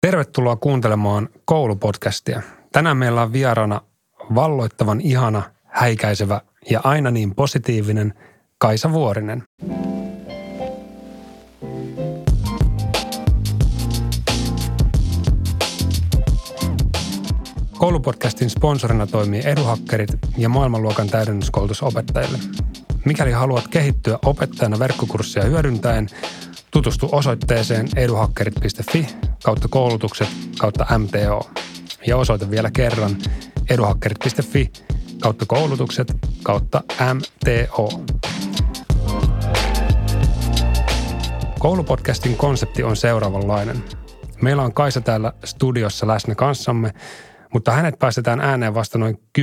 Tervetuloa kuuntelemaan koulupodcastia. Tänään meillä on vieraana valloittavan ihana, häikäisevä ja aina niin positiivinen Kaisa Vuorinen. Koulupodcastin sponsorina toimii Eduhakkerit ja maailmanluokan täydennyskoulutus opettajille. Mikäli haluat kehittyä opettajana verkkokurssia hyödyntäen, tutustu osoitteeseen eduhakkerit.fi kautta koulutukset kautta MTO. Ja osoita vielä kerran eduhakkerit.fi kautta koulutukset kautta MTO. Koulupodcastin konsepti on seuraavanlainen. Meillä on Kaisa täällä studiossa läsnä kanssamme, mutta hänet päästetään ääneen vasta noin 10-15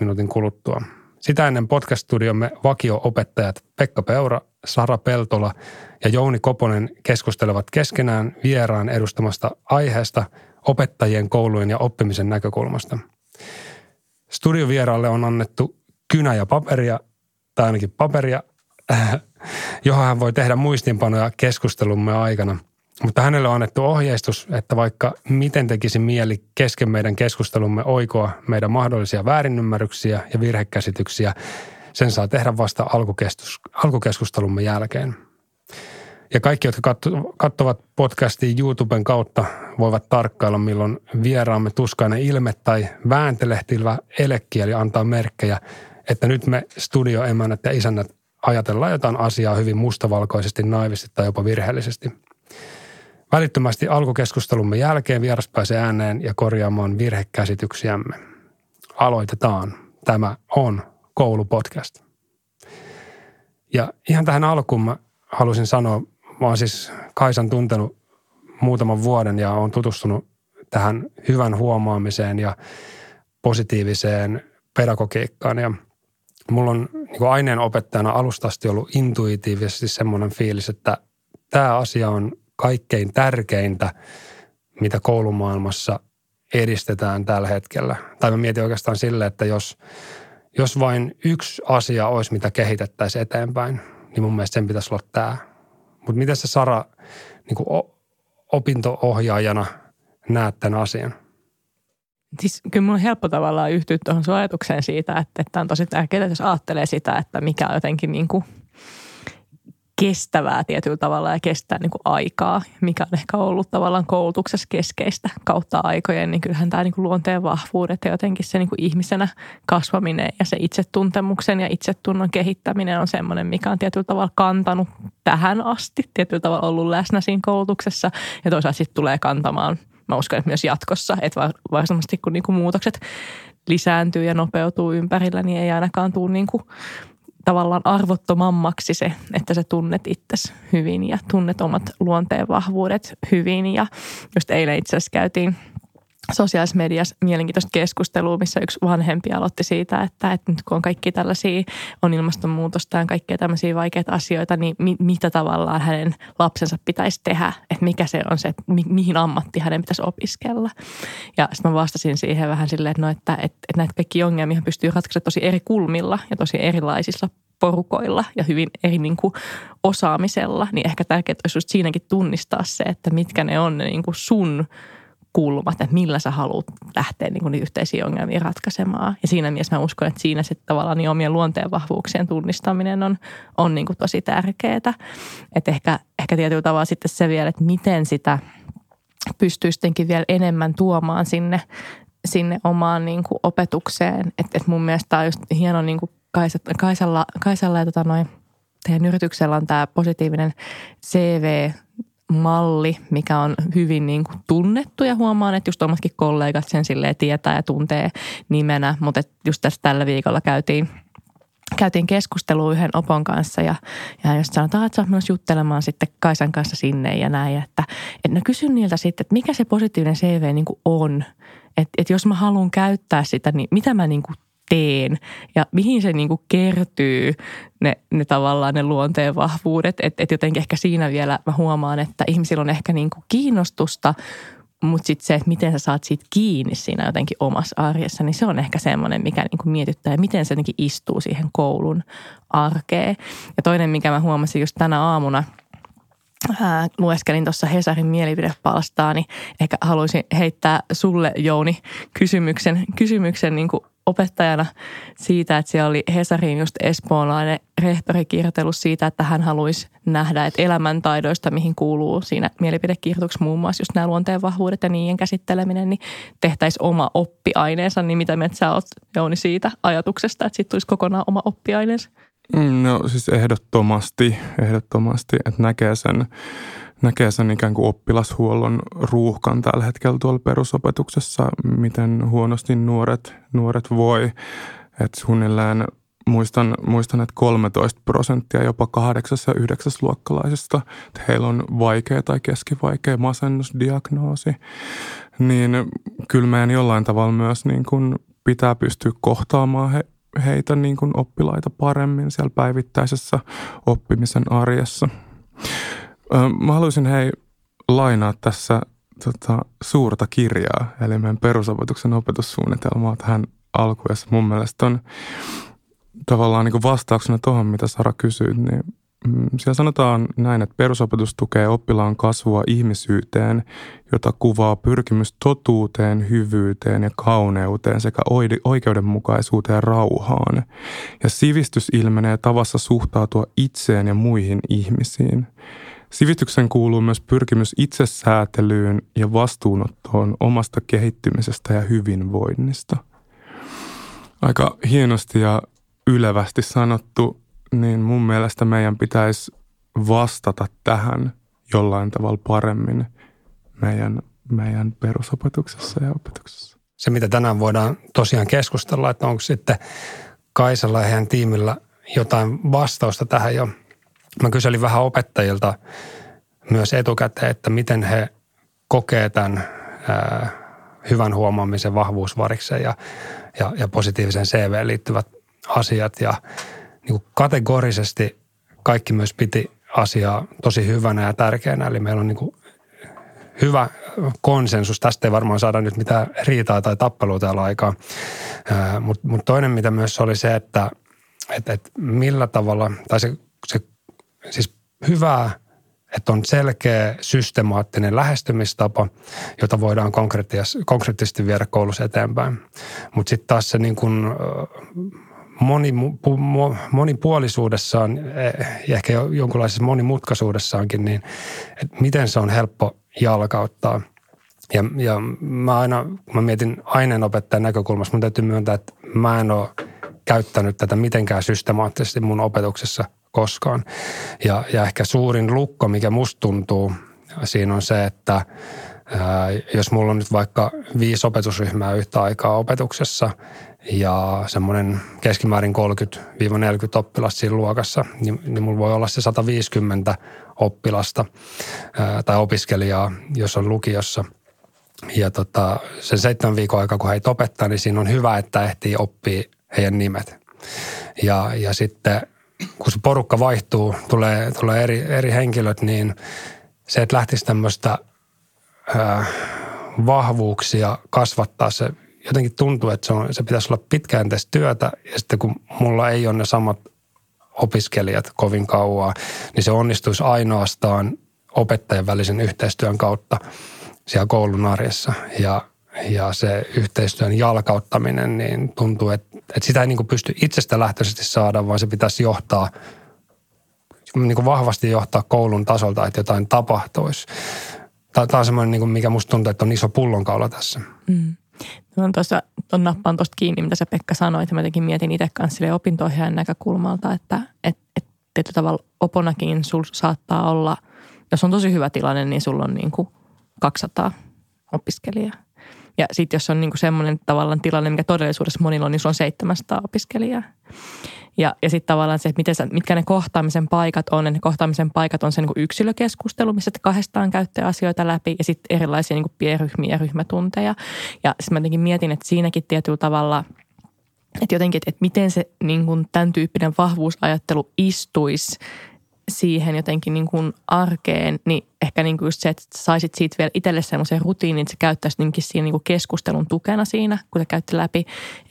minuutin kuluttua. Sitä ennen podcast-studiomme vakio-opettajat Pekka Peura, Sara Peltola ja Jouni Koponen keskustelevat keskenään vieraan edustamasta aiheesta opettajien, koulujen ja oppimisen näkökulmasta. Studiovieraalle on annettu kynä ja paperia, tai ainakin paperia, johon hän voi tehdä muistinpanoja keskustelumme aikana. Mutta hänelle on annettu ohjeistus, että vaikka miten tekisi mieli kesken meidän keskustelumme oikoa meidän mahdollisia väärinymmärryksiä ja virhekäsityksiä, sen saa tehdä vasta alkukeskustelumme jälkeen. Ja kaikki, jotka katsovat podcastia YouTuben kautta, voivat tarkkailla, milloin vieraamme tuskainen ilme tai vääntelehtilvä elekieli antaa merkkejä, että nyt me studioemännät ja isännät ajatellaan jotain asiaa hyvin mustavalkoisesti, naivisti tai jopa virheellisesti. Välittömästi alkukeskustelumme jälkeen vieras pääsee ääneen ja korjaamaan virhekäsityksiämme. Aloitetaan. Tämä on koulupodcast. Ja ihan tähän alkuun mä halusin sanoa, mä oon siis Kaisan tuntenut muutaman vuoden ja on tutustunut tähän hyvän huomaamiseen ja positiiviseen pedagogiikkaan. Ja mulla on niin aineen opettajana alusta asti ollut intuitiivisesti semmoinen fiilis, että tämä asia on kaikkein tärkeintä, mitä koulumaailmassa edistetään tällä hetkellä. Tai mä mietin oikeastaan sille, että jos, jos vain yksi asia olisi, mitä kehitettäisiin eteenpäin, niin mun mielestä sen pitäisi olla tämä. Mutta miten sä Sara niin kuin opinto-ohjaajana näet tämän asian? Siis kyllä mun on helppo tavallaan yhtyä tuohon sun ajatukseen siitä, että, että on tosi tärkeää, jos ajattelee sitä, että mikä on jotenkin niin kuin kestävää tietyllä tavalla ja kestää niin kuin aikaa, mikä on ehkä ollut tavallaan koulutuksessa keskeistä kautta aikojen, niin kyllähän tämä niin kuin luonteen vahvuudet ja jotenkin se niin kuin ihmisenä kasvaminen ja se itsetuntemuksen ja itsetunnon kehittäminen on semmoinen, mikä on tietyllä tavalla kantanut tähän asti, tietyllä tavalla ollut läsnä siinä koulutuksessa. Ja toisaalta sitten tulee kantamaan, mä uskon, että myös jatkossa, että varmasti kun niin kuin muutokset lisääntyy ja nopeutuu ympärillä, niin ei ainakaan tule niin kuin tavallaan arvottomammaksi se, että sä tunnet itsesi hyvin ja tunnet omat luonteen vahvuudet hyvin. Ja just eilen itse asiassa käytiin sosiaalisessa mediassa mielenkiintoista keskustelua, missä yksi vanhempi aloitti siitä, että, että nyt kun on kaikki tällaisia, on ilmastonmuutosta ja kaikkea tämmöisiä vaikeita asioita, niin mi, mitä tavallaan hänen lapsensa pitäisi tehdä, että mikä se on se, mi, mihin ammatti hänen pitäisi opiskella. Ja sitten mä vastasin siihen vähän silleen, että, no, että, että, että näitä kaikki ongelmia pystyy ratkaisemaan tosi eri kulmilla ja tosi erilaisilla porukoilla ja hyvin eri niin kuin osaamisella, niin ehkä tärkeää olisi siinäkin tunnistaa se, että mitkä ne on ne niin kuin sun kulmat, että millä sä haluat lähteä niin kuin yhteisiä ongelmia ratkaisemaan. Ja siinä mielessä mä uskon, että siinä sitten tavallaan niin omien luonteen vahvuuksien tunnistaminen on, on niin kuin tosi tärkeää. Että ehkä, ehkä tietyllä tavalla sitten se vielä, että miten sitä sittenkin vielä enemmän tuomaan sinne, sinne omaan niin kuin opetukseen. Että et mun mielestä on just hieno niin kuin Kaisalla, Kaisalla ja tota noin, teidän yrityksellä on tämä positiivinen CV malli, mikä on hyvin niin kuin tunnettu ja huomaan, että just omatkin kollegat sen silleen tietää ja tuntee nimenä, mutta just tässä tällä viikolla käytiin käytiin keskustelua yhden opon kanssa ja, ja jos sanotaan, että myös juttelemaan sitten Kaisan kanssa sinne ja näin, että, että no kysyn niiltä sitten, että mikä se positiivinen CV niin kuin on, että, että jos mä haluan käyttää sitä, niin mitä mä niin kuin teen ja mihin se niin kuin kertyy ne, ne tavallaan ne luonteen vahvuudet. Että et jotenkin ehkä siinä vielä mä huomaan, että ihmisillä on ehkä niin kuin kiinnostusta, mutta sitten se, että miten sä saat siitä kiinni siinä jotenkin omassa arjessa, niin se on ehkä semmoinen, mikä niin kuin mietittää ja miten se jotenkin istuu siihen koulun arkeen. Ja toinen, mikä mä huomasin just tänä aamuna – ää, lueskelin tuossa Hesarin mielipidepalstaa, niin ehkä haluaisin heittää sulle Jouni kysymyksen, kysymyksen niin kuin opettajana siitä, että siellä oli Hesarin just espoolainen rehtori kirjoitellut siitä, että hän haluaisi nähdä, että elämäntaidoista, mihin kuuluu siinä mielipidekirjoituksessa muun muassa just nämä luonteen vahvuudet ja niiden käsitteleminen, niin tehtäisiin oma oppiaineensa. Niin mitä mieltä sä oot, Jouni, siitä ajatuksesta, että sitten tulisi kokonaan oma oppiaineensa? Mm, no siis ehdottomasti, ehdottomasti, että näkee sen, näkee sen ikään kuin oppilashuollon ruuhkan tällä hetkellä tuolla perusopetuksessa, miten huonosti nuoret, nuoret voi. Että suunnilleen muistan, muistan, että 13 prosenttia jopa kahdeksas ja yhdeksäs luokkalaisista, että heillä on vaikea tai keskivaikea masennusdiagnoosi, niin kyllä meidän jollain tavalla myös niin kuin pitää pystyä kohtaamaan he, heitä niin kuin oppilaita paremmin siellä päivittäisessä oppimisen arjessa. Mä haluaisin hei lainaa tässä tota, suurta kirjaa, eli meidän perusopetuksen opetussuunnitelmaa tähän alkuun, mun mielestä on tavallaan niin vastauksena tuohon, mitä Sara kysyit, niin Mm, siellä sanotaan näin, että perusopetus tukee oppilaan kasvua ihmisyyteen, jota kuvaa pyrkimys totuuteen, hyvyyteen ja kauneuteen sekä oikeudenmukaisuuteen ja rauhaan. Ja sivistys ilmenee tavassa suhtautua itseen ja muihin ihmisiin. Sivistyksen kuuluu myös pyrkimys itsesäätelyyn ja vastuunottoon omasta kehittymisestä ja hyvinvoinnista. Aika hienosti ja ylevästi sanottu niin mun mielestä meidän pitäisi vastata tähän jollain tavalla paremmin meidän, meidän perusopetuksessa ja opetuksessa. Se, mitä tänään voidaan tosiaan keskustella, että onko sitten Kaisalla ja heidän tiimillä jotain vastausta tähän jo. Mä kyselin vähän opettajilta myös etukäteen, että miten he kokee tämän ää, hyvän huomaamisen vahvuusvariksen ja, ja, ja positiivisen CV liittyvät asiat. Ja niin kuin kategorisesti kaikki myös piti asiaa tosi hyvänä ja tärkeänä. Eli meillä on niin kuin hyvä konsensus. Tästä ei varmaan saada nyt mitään riitaa tai tappelua täällä aikaa. Mutta mut toinen, mitä myös oli se, että et, et millä tavalla, tai se, se siis hyvää, että on selkeä systemaattinen lähestymistapa, jota voidaan konkreettisesti viedä koulussa eteenpäin. Mutta sitten taas se niin kuin, moni, monipuolisuudessaan ja ehkä jonkunlaisessa monimutkaisuudessaankin, niin että miten se on helppo jalkauttaa. Ja, ja mä aina, kun mä mietin aineenopettajan näkökulmasta, mun täytyy myöntää, että mä en ole käyttänyt tätä mitenkään systemaattisesti mun opetuksessa koskaan. Ja, ja ehkä suurin lukko, mikä musta tuntuu, siinä on se, että ää, jos mulla on nyt vaikka viisi opetusryhmää yhtä aikaa opetuksessa – ja semmoinen keskimäärin 30-40 oppilasta siinä luokassa, niin, niin mulla voi olla se 150 oppilasta ää, tai opiskelijaa, jos on lukiossa. Ja tota, sen seitsemän viikon aika, kun heitä opettaa, niin siinä on hyvä, että ehtii oppia heidän nimet. Ja, ja sitten kun se porukka vaihtuu, tulee, tulee eri, eri henkilöt, niin se, että lähtisi tämmöistä ää, vahvuuksia kasvattaa se jotenkin tuntuu, että se, on, se pitäisi olla pitkäjänteistä työtä ja sitten kun mulla ei ole ne samat opiskelijat kovin kauaa, niin se onnistuisi ainoastaan opettajan välisen yhteistyön kautta siellä koulun arjessa. Ja, ja se yhteistyön jalkauttaminen, niin tuntuu, että, että sitä ei niin pysty itsestä lähtöisesti saada, vaan se pitäisi johtaa, niin kuin vahvasti johtaa koulun tasolta, että jotain tapahtuisi. Tämä on semmoinen, niin kuin mikä musta tuntuu, että on iso pullonkaula tässä. Mm. No tuossa, on nappaan tuosta kiinni, mitä sä Pekka sanoit, ja mä jotenkin mietin itse kanssa opinto näkökulmalta, että et, et, tietyllä tavalla oponakin sul saattaa olla, jos on tosi hyvä tilanne, niin sulla on niin kuin 200 opiskelijaa. Ja sitten jos on niin kuin semmoinen tavallaan tilanne, mikä todellisuudessa monilla on, niin sulla on 700 opiskelijaa. Ja, ja sitten tavallaan se, että miten sä, mitkä ne kohtaamisen paikat on. ne kohtaamisen paikat on se niin kuin yksilökeskustelu, missä te kahdestaan käytte asioita läpi ja sitten erilaisia niin kuin pienryhmiä ja ryhmätunteja. Ja sitten mä jotenkin mietin, että siinäkin tietyllä tavalla – että jotenkin, että, että miten se niin kuin tämän tyyppinen vahvuusajattelu istuisi siihen jotenkin niin kuin arkeen, niin ehkä niin kuin just se, että saisit siitä vielä itselle semmoisen rutiinin, että se käyttäisi siinä niin kuin keskustelun tukena siinä, kun te käytte läpi,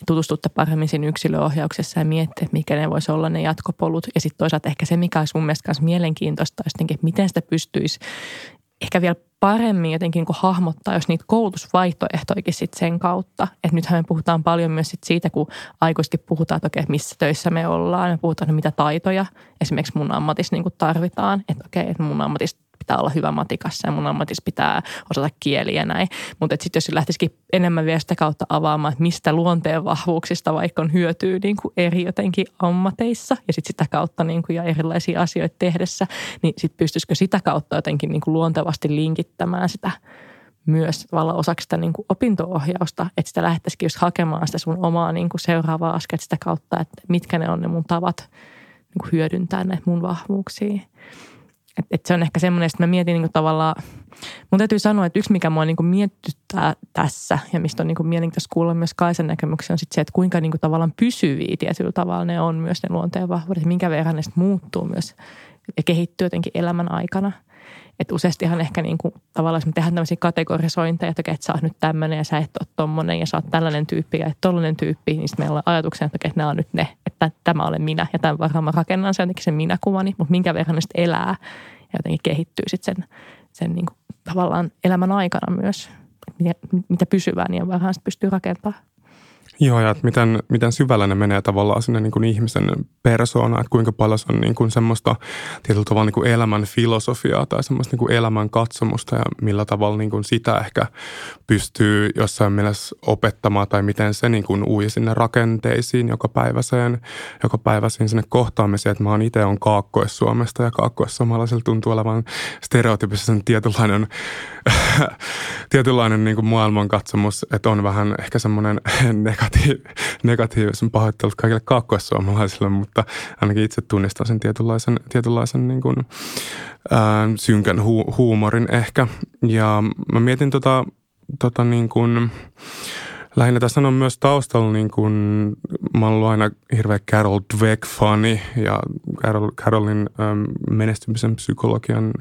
tutustutte paremmin siinä yksilöohjauksessa ja miettiä, että mikä ne voisi olla ne jatkopolut. Ja sitten toisaalta ehkä se, mikä olisi mun mielestä myös mielenkiintoista, olisi että miten sitä pystyisi ehkä vielä paremmin jotenkin niin hahmottaa, jos niitä koulutusvaihtoehtoikin sit sen kautta. Että nythän me puhutaan paljon myös sit siitä, kun aikuisesti puhutaan, että okei, missä töissä me ollaan. Me puhutaan, että mitä taitoja esimerkiksi mun ammatissa niin tarvitaan. Että okei, että mun ammatissa pitää olla hyvä matikassa ja mun ammatissa pitää osata kieliä ja näin. Mutta sitten jos lähtisikin enemmän vielä sitä kautta avaamaan, että mistä luonteen vahvuuksista vaikka on hyötyä niin kuin eri jotenkin ammateissa ja sitten sitä kautta niin kuin ja erilaisia asioita tehdessä, niin sitten pystyisikö sitä kautta jotenkin niin kuin luontevasti linkittämään sitä myös tavallaan osaksi sitä niin kuin opinto-ohjausta, että sitä lähdettäisikin just hakemaan sitä sun omaa niin kuin seuraavaa askelta sitä kautta, että mitkä ne on ne mun tavat niin kuin hyödyntää näitä mun vahvuuksia. Et, et se on ehkä semmoinen, että mä mietin niin tavallaan, mun täytyy sanoa, että yksi mikä mua niin kuin miettyttää tässä ja mistä on niin kuin mielenkiintoista kuulla myös Kaisan näkemyksiä on sit se, että kuinka niin kuin tavallaan pysyviä tietyllä tavalla ne on myös ne luonteen vahvuudet, minkä verran ne muuttuu myös ja kehittyy jotenkin elämän aikana – että useastihan ehkä niin kuin, tavallaan, me tehdään tämmöisiä kategorisointeja, että, että sä oot nyt tämmöinen ja sä et ole tommonen ja sä oot tällainen tyyppi ja et tollainen tyyppi, niin sitten meillä on ajatuksia, että, että nämä on nyt ne, että tämä olen minä ja tämän varmaan mä rakennan sen jotenkin sen minäkuvani, mutta minkä verran ne elää ja jotenkin kehittyy sitten sen, sen niin kuin, tavallaan elämän aikana myös, mitä, mitä pysyvää niin varhaan pystyy rakentamaan. Joo, ja että miten, miten syvällä ne menee tavallaan sinne niin kuin ihmisen persoona, että kuinka paljon se on niin kuin semmoista tietyllä tavalla niin kuin elämän filosofiaa tai semmoista niin kuin elämän katsomusta ja millä tavalla niin kuin sitä ehkä pystyy jossain mielessä opettamaan tai miten se niin kuin ui sinne rakenteisiin joka päiväiseen, joka päiväisiin sinne kohtaamiseen, että mä oon itse on Kaakkois-Suomesta ja Kaakkois-Suomalaisella tuntuu olevan stereotypisen tietynlainen, tietynlainen niin maailmankatsomus, että on vähän ehkä semmoinen negatiiv, negatiivisen pahoittelut kaikille kaakkoissuomalaisille, mutta ainakin itse tunnistan sen tietynlaisen, tietynlaisen niin kuin, ää, synkän hu, huumorin ehkä. Ja mä mietin tota, tota niin kuin, lähinnä tässä on myös taustalla niin kuin, mä oon ollut aina hirveä Carol Dweck-fani ja Carol, Carolin äm, menestymisen psykologian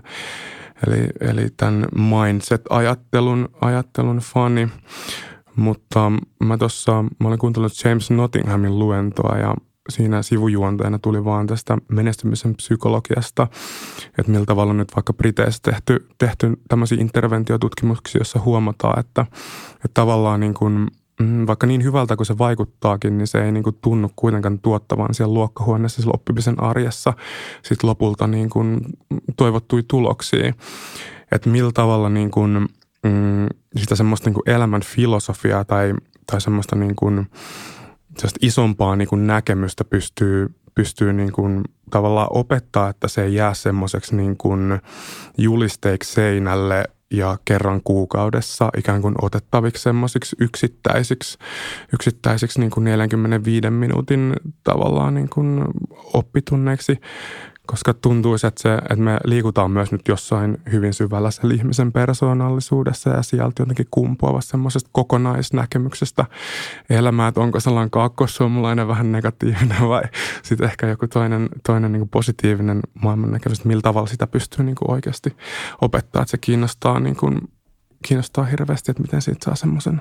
eli, eli tämän mindset-ajattelun ajattelun fani. Mutta mä tuossa, mä olen kuuntellut James Nottinghamin luentoa ja siinä sivujuonteena tuli vaan tästä menestymisen psykologiasta, että millä tavalla nyt vaikka Briteissä tehty, tehty tämmöisiä interventiotutkimuksia, jossa huomataan, että, että tavallaan niin kuin, vaikka niin hyvältä kuin se vaikuttaakin, niin se ei niin kuin tunnu kuitenkaan tuottavan siellä luokkahuoneessa siellä oppimisen arjessa sit lopulta niin kuin toivottui tuloksia. Että millä tavalla niin kuin – mm, sitä semmoista niin kuin elämän filosofiaa tai, tai semmoista niin kuin, isompaa niin kuin näkemystä pystyy, pystyy niin kuin tavallaan opettaa, että se ei jää semmoiseksi niin kuin julisteiksi seinälle ja kerran kuukaudessa ikään kuin otettaviksi semmoisiksi yksittäisiksi, yksittäisiksi niin kuin 45 minuutin tavallaan niin kuin oppitunneiksi, koska tuntuisi, että, se, että me liikutaan myös nyt jossain hyvin syvällä sen ihmisen persoonallisuudessa ja sieltä jotenkin kumpuava semmoisesta kokonaisnäkemyksestä elämää, että onko sellainen kaakkoissuomalainen vähän negatiivinen vai sitten ehkä joku toinen, toinen niin positiivinen maailmannäkemys, millä tavalla sitä pystyy niin oikeasti opettaa, että se kiinnostaa, niin kuin, kiinnostaa hirveästi, että miten siitä saa semmoisen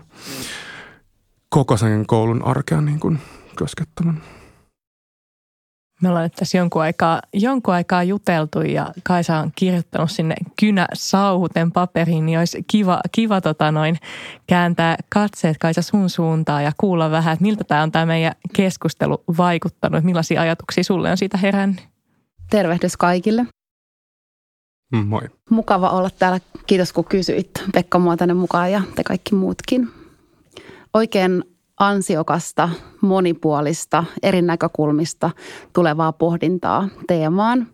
koko sen koulun arkea niin kuin koskettavan. Me ollaan nyt tässä jonkun aikaa, jonkun aikaa juteltu ja Kaisa on kirjoittanut sinne kynä sauhuten paperiin, niin olisi kiva, kiva tota noin, kääntää katseet Kaisa sun suuntaan ja kuulla vähän, että miltä tämä on tämä meidän keskustelu vaikuttanut, millaisia ajatuksia sulle on siitä herännyt. Tervehdys kaikille. Mm, moi. Mukava olla täällä. Kiitos kun kysyit Pekka mua tänne mukaan ja te kaikki muutkin. Oikein ansiokasta, monipuolista, eri näkökulmista tulevaa pohdintaa teemaan.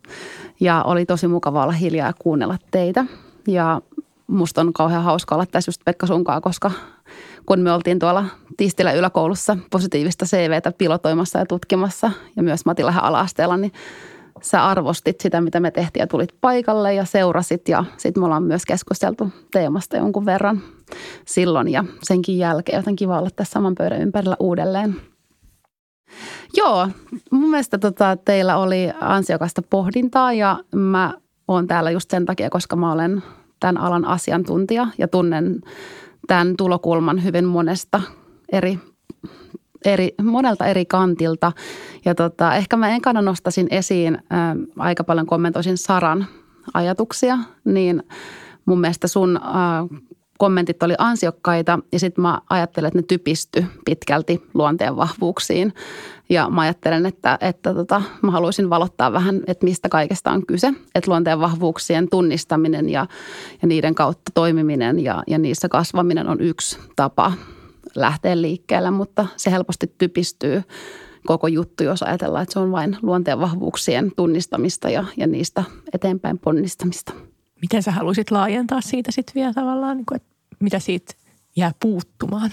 Ja oli tosi mukava olla hiljaa ja kuunnella teitä. Ja musta on kauhean hauska olla tässä just Pekka sunkaan, koska kun me oltiin tuolla Tiistilä yläkoulussa positiivista CVtä pilotoimassa ja tutkimassa ja myös Matilahan ala-asteella, niin sä arvostit sitä, mitä me tehtiin ja tulit paikalle ja seurasit ja sitten me ollaan myös keskusteltu teemasta jonkun verran silloin ja senkin jälkeen joten kiva olla tässä saman pöydän ympärillä uudelleen. Joo, mun mielestä tota, teillä oli ansiokasta pohdintaa ja mä oon täällä just sen takia, koska mä olen tämän alan asiantuntija ja tunnen tämän tulokulman hyvin monesta eri, eri monelta eri kantilta. Ja tota, ehkä mä enkana nostasin esiin, ää, aika paljon kommentoisin Saran ajatuksia, niin mun mielestä sun ää, kommentit oli ansiokkaita ja sitten mä ajattelen, että ne typisty pitkälti luonteen vahvuuksiin. Ja mä ajattelen, että, että tota, mä haluaisin valottaa vähän, että mistä kaikesta on kyse. Että luonteen vahvuuksien tunnistaminen ja, ja niiden kautta toimiminen ja, ja niissä kasvaminen on yksi tapa lähteä liikkeelle, mutta se helposti typistyy koko juttu, jos ajatellaan, että se on vain luonteen vahvuuksien tunnistamista ja, ja niistä eteenpäin ponnistamista. Miten sä haluaisit laajentaa siitä sitten vielä tavallaan, niin kuin, että mitä siitä jää puuttumaan?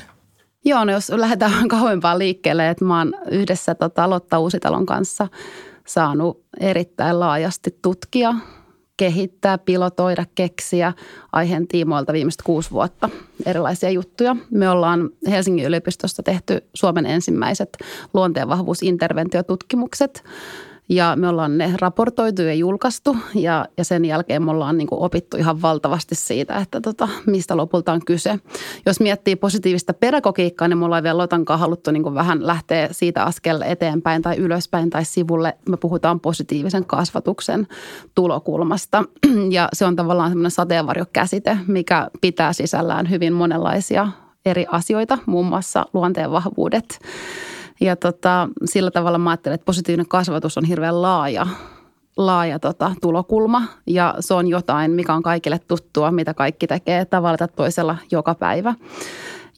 Joo, no jos lähdetään kauempaa liikkeelle, että mä oon yhdessä tota, Lotta Uusitalon kanssa saanut erittäin laajasti tutkia, kehittää, pilotoida, keksiä aiheen tiimoilta viimeiset kuusi vuotta erilaisia juttuja. Me ollaan Helsingin yliopistossa tehty Suomen ensimmäiset luonteenvahvuusinterventiotutkimukset – ja me ollaan ne raportoitu ja julkaistu ja, ja sen jälkeen me ollaan niin kuin opittu ihan valtavasti siitä, että tota, mistä lopulta on kyse. Jos miettii positiivista pedagogiikkaa, niin me ollaan vielä Lotankaan haluttu niin kuin vähän lähteä siitä askel eteenpäin tai ylöspäin tai sivulle. Me puhutaan positiivisen kasvatuksen tulokulmasta ja se on tavallaan semmoinen sateenvarjokäsite, mikä pitää sisällään hyvin monenlaisia eri asioita, muun muassa luonteen vahvuudet – ja tota, sillä tavalla mä ajattelen, että positiivinen kasvatus on hirveän laaja, laaja tota, tulokulma ja se on jotain, mikä on kaikille tuttua, mitä kaikki tekee tavalla tai toisella joka päivä.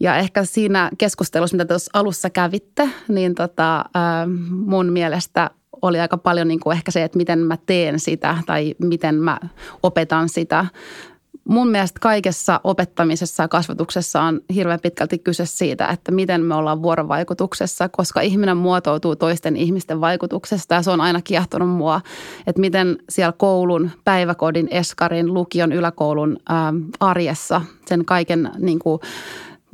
Ja ehkä siinä keskustelussa, mitä tuossa alussa kävitte, niin tota, mun mielestä oli aika paljon niin kuin ehkä se, että miten mä teen sitä tai miten mä opetan sitä mun mielestä kaikessa opettamisessa ja kasvatuksessa on hirveän pitkälti kyse siitä, että miten me ollaan vuorovaikutuksessa, koska ihminen muotoutuu toisten ihmisten vaikutuksesta ja se on aina kiehtonut mua, että miten siellä koulun, päiväkodin, eskarin, lukion, yläkoulun ää, arjessa sen kaiken niin kuin,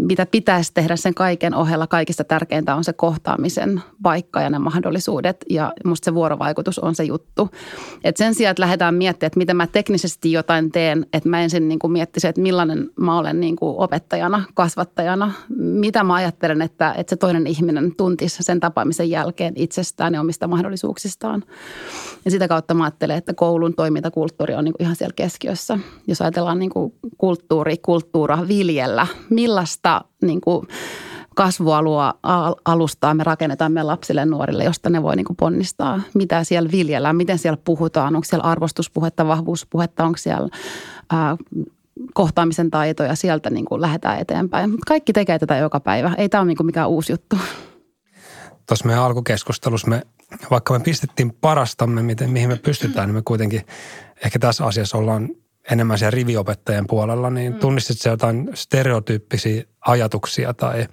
mitä pitäisi tehdä sen kaiken ohella, kaikista tärkeintä on se kohtaamisen paikka ja ne mahdollisuudet. Ja musta se vuorovaikutus on se juttu. Et sen sijaan, että lähdetään miettimään, että miten mä teknisesti jotain teen, että mä ensin niin kuin miettisin, että millainen mä olen niin kuin opettajana, kasvattajana. Mitä mä ajattelen, että, että se toinen ihminen tuntisi sen tapaamisen jälkeen itsestään ja omista mahdollisuuksistaan. Ja sitä kautta mä ajattelen, että koulun toimintakulttuuri on niin kuin ihan siellä keskiössä. Jos ajatellaan niin kuin kulttuuri, kulttuura, viljellä, millaista millaista niin kuin kasvualua alustaa me rakennetaan meidän lapsille nuorille, josta ne voi niin kuin ponnistaa. Mitä siellä viljellään, miten siellä puhutaan, onko siellä arvostuspuhetta, vahvuuspuhetta, onko siellä ää, kohtaamisen taitoja, sieltä niin kuin lähdetään eteenpäin. Kaikki tekee tätä joka päivä. Ei tämä ole niin kuin mikään uusi juttu. Tuossa meidän alkukeskustelussa me, vaikka me pistettiin parastamme, miten, mihin me pystytään, niin me kuitenkin ehkä tässä asiassa ollaan enemmän siellä riviopettajien puolella, niin mm. tunnistit jotain stereotyyppisiä ajatuksia tai,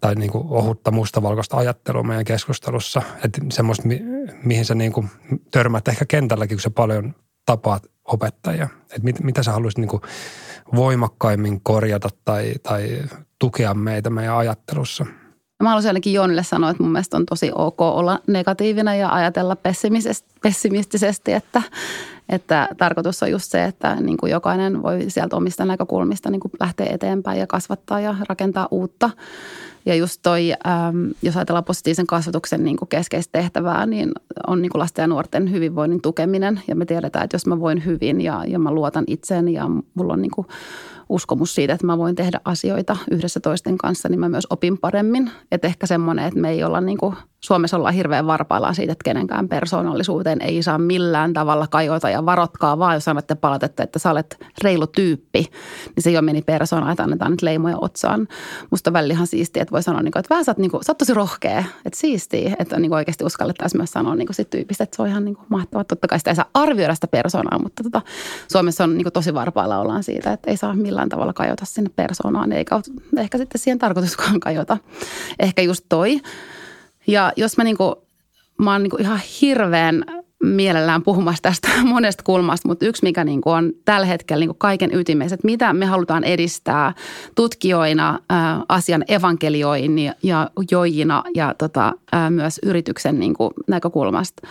tai niin kuin ohutta mustavalkoista ajattelua meidän keskustelussa. Että semmoista, mihin sä niin kuin törmät ehkä kentälläkin, kun sä paljon tapaat opettajia. Että mit, mitä sä haluaisit niin kuin voimakkaimmin korjata tai, tai tukea meitä meidän ajattelussa – Mä haluaisin ainakin Jonille sanoa, että mun mielestä on tosi ok olla negatiivinen ja ajatella pessimistisesti, että, että tarkoitus on just se, että niin kuin jokainen voi sieltä omista näkökulmista niin kuin lähteä eteenpäin ja kasvattaa ja rakentaa uutta. Ja just toi, jos ajatellaan positiivisen kasvatuksen niin kuin keskeistä tehtävää, niin on niin kuin lasten ja nuorten hyvinvoinnin tukeminen. Ja me tiedetään, että jos mä voin hyvin ja, ja mä luotan itseen ja mulla on niin kuin uskomus siitä, että mä voin tehdä asioita yhdessä toisten kanssa, niin mä myös opin paremmin. Että ehkä semmoinen, että me ei olla niin kuin, Suomessa ollaan hirveän varpaillaan siitä, että kenenkään persoonallisuuteen ei saa millään tavalla kajota ja varotkaa vaan, jos annatte palautetta, että sä olet reilu tyyppi, niin se jo meni persoona, että annetaan nyt leimoja otsaan. Musta on välillä ihan siistiä, että voi sanoa, niin että vähän sä oot, niin kuin, sä oot tosi rohkea, että siistiä, että niin kuin oikeasti uskallettaisiin myös sanoa niin sit tyypistä, että se on ihan niin kuin mahtavaa. Totta kai sitä ei saa arvioida sitä persoonaa, mutta tota, Suomessa on niin kuin tosi varpailla ollaan siitä, että ei saa millään tavalla kajota sinne persoonaan, eikä ehkä sitten siihen tarkoituskaan kajota. Ehkä just toi. Ja jos mä, niin kuin, mä oon niin kuin ihan hirveän mielellään puhumassa tästä monesta kulmasta, mutta yksi, mikä niin kuin on tällä hetkellä niin kuin kaiken ytimessä, että mitä me halutaan edistää tutkijoina, ää, asian evankelioina ja joijina ja tota, ää, myös yrityksen niin kuin näkökulmasta,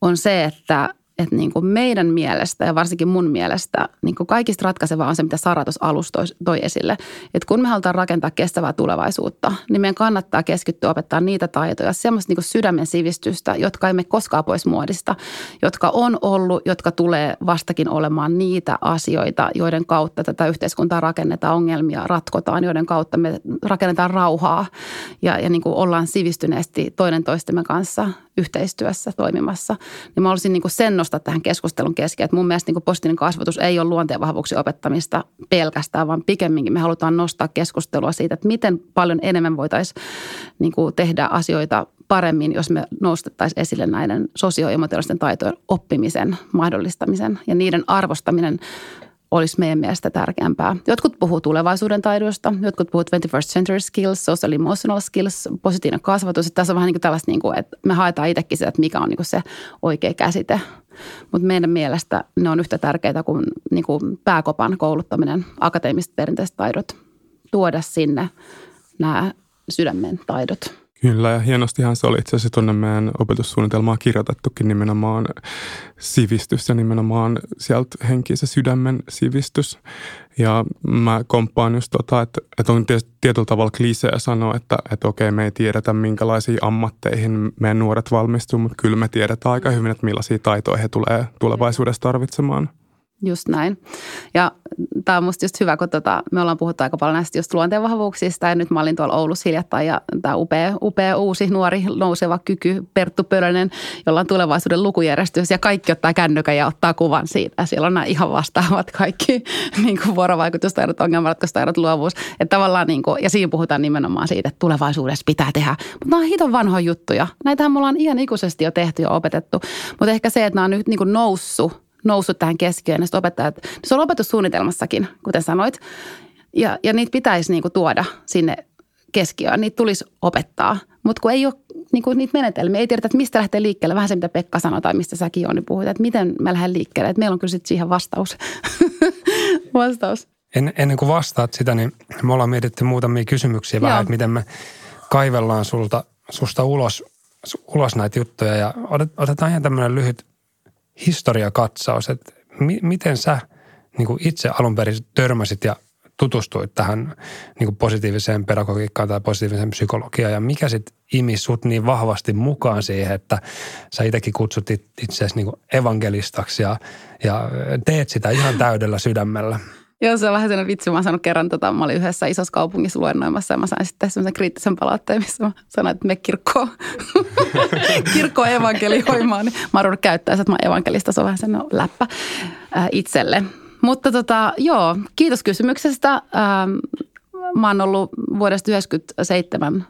on se, että että niin kuin meidän mielestä ja varsinkin mun mielestä niin kuin kaikista ratkaisevaa on se, mitä Sara tuossa alussa toi, toi esille. Että kun me halutaan rakentaa kestävää tulevaisuutta, niin meidän kannattaa keskittyä opettaa niitä taitoja, semmoista niin kuin sydämen sivistystä, jotka ei mene koskaan pois muodista, jotka on ollut, jotka tulee vastakin olemaan niitä asioita, joiden kautta tätä yhteiskuntaa rakennetaan, ongelmia ratkotaan, joiden kautta me rakennetaan rauhaa ja, ja niin kuin ollaan sivistyneesti toinen toistemme kanssa yhteistyössä toimimassa. Niin mä olisin niin kuin sen nostaa tähän keskustelun keskeen, että mun mielestä niin kuin positiivinen kasvatus ei ole luonteenvahvuuksien opettamista pelkästään, vaan pikemminkin me halutaan nostaa keskustelua siitä, että miten paljon enemmän voitaisiin niin kuin tehdä asioita paremmin, jos me nostettaisiin esille näiden sosioemotionaalisten taitojen oppimisen mahdollistamisen ja niiden arvostaminen olisi meidän mielestä tärkeämpää. Jotkut puhuu tulevaisuuden taidoista, jotkut puhuu 21st century skills, social emotional skills, positiivinen kasvatus. Että tässä on vähän niin kuin tällaista, niin kuin, että me haetaan itsekin sitä, että mikä on niin kuin se oikea käsite. Mutta meidän mielestä ne on yhtä tärkeitä kuin, niin kuin pääkopan kouluttaminen, akateemiset perinteiset taidot. Tuoda sinne nämä sydämen taidot. Kyllä, ja hienostihan se oli itse asiassa tuonne meidän opetussuunnitelmaa kirjoitettukin nimenomaan sivistys ja nimenomaan sieltä henkisen sydämen sivistys. Ja mä komppaan just tota, että, että on tietyllä tavalla klisee sanoa, että, että okei, me ei tiedetä minkälaisiin ammatteihin meidän nuoret valmistuu, mutta kyllä me tiedetään aika hyvin, että millaisia taitoja he tulee tulevaisuudessa tarvitsemaan. Just näin. Ja tämä on musta just hyvä, kun tota, me ollaan puhuttu aika paljon näistä just luonteenvahvuuksista ja nyt mä olin tuolla Oulussa hiljattain ja tämä upea, upea uusi nuori nouseva kyky Perttu Pölönen, jolla on tulevaisuuden lukujärjestys ja kaikki ottaa kännykän ja ottaa kuvan siitä. Siellä on nämä ihan vastaavat kaikki niin kuin vuorovaikutustaidot, ongelmanratkaisustaidot, luovuus. Että tavallaan niin kuin, ja siinä puhutaan nimenomaan siitä, että tulevaisuudessa pitää tehdä. Mutta nämä on hiton vanhoja juttuja. Näitähän me ollaan ihan ikuisesti jo tehty ja opetettu. Mutta ehkä se, että nämä on nyt niin kuin noussut noussut tähän keskiöön. Ja opettajat, se on opetussuunnitelmassakin, kuten sanoit. Ja, ja niitä pitäisi niin kuin tuoda sinne keskiöön. Niitä tulisi opettaa. Mutta kun ei ole niin kuin niitä menetelmiä, ei tiedetä, että mistä lähtee liikkeelle. Vähän se, mitä Pekka sanoi tai mistä säkin Jouni puhuit, että miten me lähden liikkeelle. Että meillä on kyllä sitten siihen vastaus. vastaus. En, ennen kuin vastaat sitä, niin me ollaan mietitty muutamia kysymyksiä vähän, että miten me kaivellaan sulta, susta ulos, ulos näitä juttuja. Ja otetaan ihan tämmöinen lyhyt historiakatsaus, että mi- miten sä niin kuin itse alun perin törmäsit ja tutustuit tähän niin kuin positiiviseen pedagogiikkaan tai positiiviseen psykologiaan ja mikä sitten imi sut niin vahvasti mukaan siihen, että sä itsekin kutsut itseäsi niin evankelistaksi ja, ja teet sitä ihan täydellä sydämellä. Joo, se on vähän sellainen vitsi. Mä oon saanut kerran, tota, mä olin yhdessä isossa kaupungissa luennoimassa ja mä sain sitten semmoisen kriittisen palautteen, missä mä sanoin, että me kirkkoon, kirkkoon evankelioimaan. Niin mä oon käyttää että mä evankelista, se on vähän sen läppä ää, itselle. Mutta tota, joo, kiitos kysymyksestä. Ähm, mä oon ollut vuodesta 1997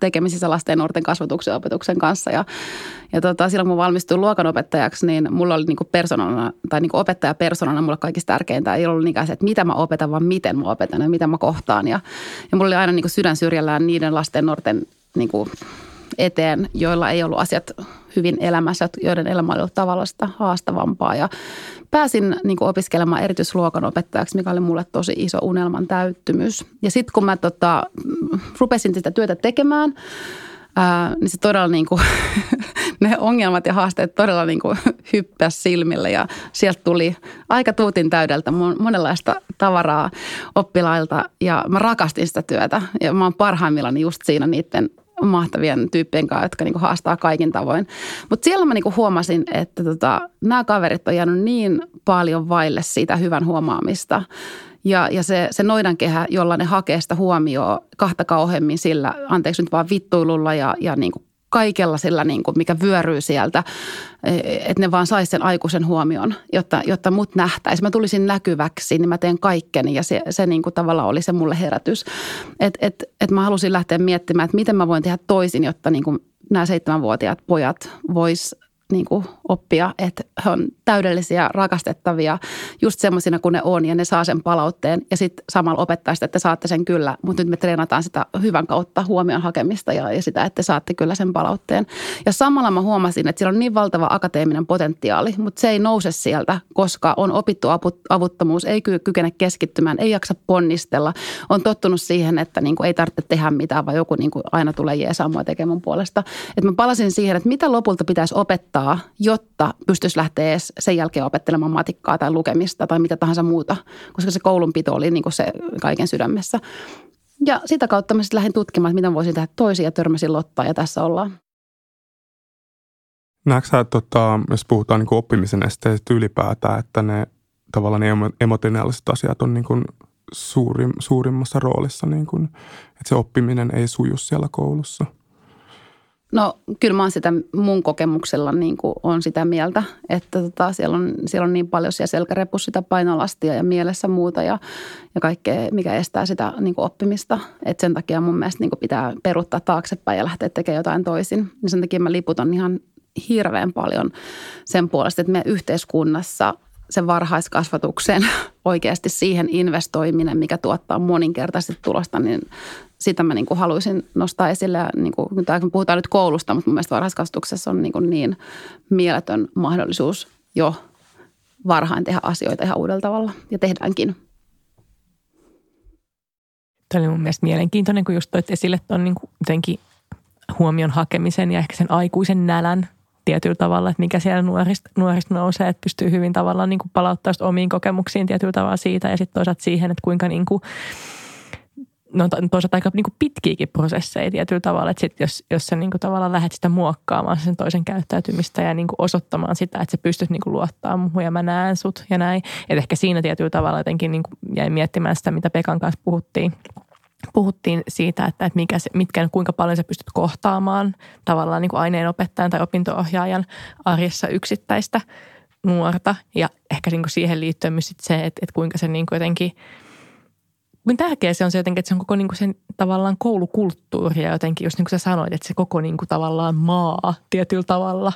tekemisissä lasten ja nuorten kasvatuksen ja opetuksen kanssa. Ja, ja tota, silloin kun valmistuin luokanopettajaksi, niin mulla oli niinku persoonana, tai niinku opettajapersonana mulle kaikista tärkeintä. Ei ollut niinkään se, että mitä mä opetan, vaan miten mä opetan ja mitä mä kohtaan. Ja, ja mulla oli aina niinku sydän syrjällään niiden lasten ja nuorten niinku eteen, joilla ei ollut asiat hyvin elämässä, joiden elämä oli tavallista haastavampaa. Ja pääsin niin kuin opiskelemaan erityisluokan opettajaksi, mikä oli mulle tosi iso unelman täyttymys. Ja sitten kun mä tota, rupesin sitä työtä tekemään, ää, niin se todella niin kuin, ne ongelmat ja haasteet todella niin kuin hyppäsi silmille ja sieltä tuli aika tuutin täydeltä monenlaista tavaraa oppilailta ja mä rakastin sitä työtä ja mä oon parhaimmillani just siinä niiden mahtavien tyyppien kanssa, jotka niinku haastaa kaikin tavoin. Mutta siellä mä niinku huomasin, että tota, nämä kaverit on jäänyt niin paljon vaille siitä hyvän huomaamista. Ja, ja se, se noidankehä, jolla ne hakee sitä huomioon kahta kauheammin sillä, anteeksi nyt vaan vittuilulla ja, ja niin kaikella sillä, niin kuin, mikä vyöryy sieltä, e, että ne vaan saisi sen aikuisen huomion, jotta, jotta mut nähtäisi. Mä tulisin näkyväksi, niin mä teen kaikkeni ja se, se niin kuin tavallaan oli se mulle herätys. Että et, et mä halusin lähteä miettimään, että miten mä voin tehdä toisin, jotta niin kuin nämä seitsemänvuotiaat pojat vois niin kuin oppia, että he on täydellisiä, rakastettavia, just semmoisina kuin ne on ja ne saa sen palautteen ja sitten samalla opettaa sitä, että saatte sen kyllä, mutta nyt me treenataan sitä hyvän kautta huomion hakemista ja, ja sitä, että te saatte kyllä sen palautteen. Ja samalla mä huomasin, että siellä on niin valtava akateeminen potentiaali, mutta se ei nouse sieltä, koska on opittu avuttomuus, ei kykene keskittymään, ei jaksa ponnistella, on tottunut siihen, että niin kuin ei tarvitse tehdä mitään, vaan joku niin kuin aina tulee jeesaamaan tekemään puolesta. Että mä palasin siihen, että mitä lopulta pitäisi opettaa, jotta pystyisi lähteä edes sen jälkeen opettelemaan matikkaa tai lukemista tai mitä tahansa muuta, koska se koulunpito oli niin kuin se kaiken sydämessä. Ja sitä kautta mä sitten lähdin tutkimaan, että mitä voisin tehdä toisin ja törmäsin Lottaan ja tässä ollaan. Näetkö sä, tota, jos puhutaan niin oppimisen esteistä ylipäätään, että ne tavallaan ne emotionaaliset asiat on niin kuin suurim, suurimmassa roolissa, niin kuin, että se oppiminen ei suju siellä koulussa? No kyllä mä oon sitä mun kokemuksella niin kuin on sitä mieltä, että tota, siellä, on, siellä on niin paljon siellä selkärepussa sitä painolastia ja mielessä muuta ja, ja kaikkea, mikä estää sitä niin kuin oppimista. Et sen takia mun mielestä niin kuin pitää peruuttaa taaksepäin ja lähteä tekemään jotain toisin. Ja sen takia mä liputan ihan hirveän paljon sen puolesta, että meidän yhteiskunnassa – sen varhaiskasvatuksen oikeasti siihen investoiminen, mikä tuottaa moninkertaisesti tulosta, niin sitä mä niin kuin haluaisin nostaa esille. Niin kuin, kun puhutaan nyt koulusta, mutta mun mielestä varhaiskasvatuksessa on niin, kuin niin mieletön mahdollisuus jo varhain tehdä asioita ihan uudella tavalla ja tehdäänkin. Tämä oli mun mielestä mielenkiintoinen, kun just toit esille tuon niin jotenkin huomion hakemisen ja ehkä sen aikuisen nälän tietyllä tavalla, että mikä siellä nuorista, nuorista nousee, että pystyy hyvin tavallaan niin palauttaa omiin kokemuksiin tietyllä tavalla siitä ja sitten toisaalta siihen, että kuinka niin kuin, no toisaalta aika niin pitkiäkin prosesseja tietyllä tavalla, että sit jos, jos sä niin tavallaan lähdet sitä muokkaamaan sen toisen käyttäytymistä ja niin osoittamaan sitä, että sä pystyt niin luottaa muuhun ja mä näen sut ja näin. Että ehkä siinä tietyllä tavalla jotenkin niin jäin miettimään sitä, mitä Pekan kanssa puhuttiin – puhuttiin siitä, että, mikä se, mitkä, kuinka paljon sä pystyt kohtaamaan tavallaan niin aineenopettajan tai opintoohjaajan arjessa yksittäistä nuorta. Ja ehkä niin siihen liittyen myös se, että, että kuinka se niin kuin jotenkin, kuinka tärkeä se on se jotenkin, että se on koko niin kuin sen tavallaan koulukulttuuri ja jotenkin just niin kuin sä sanoit, että se koko niin kuin tavallaan maa tietyllä tavalla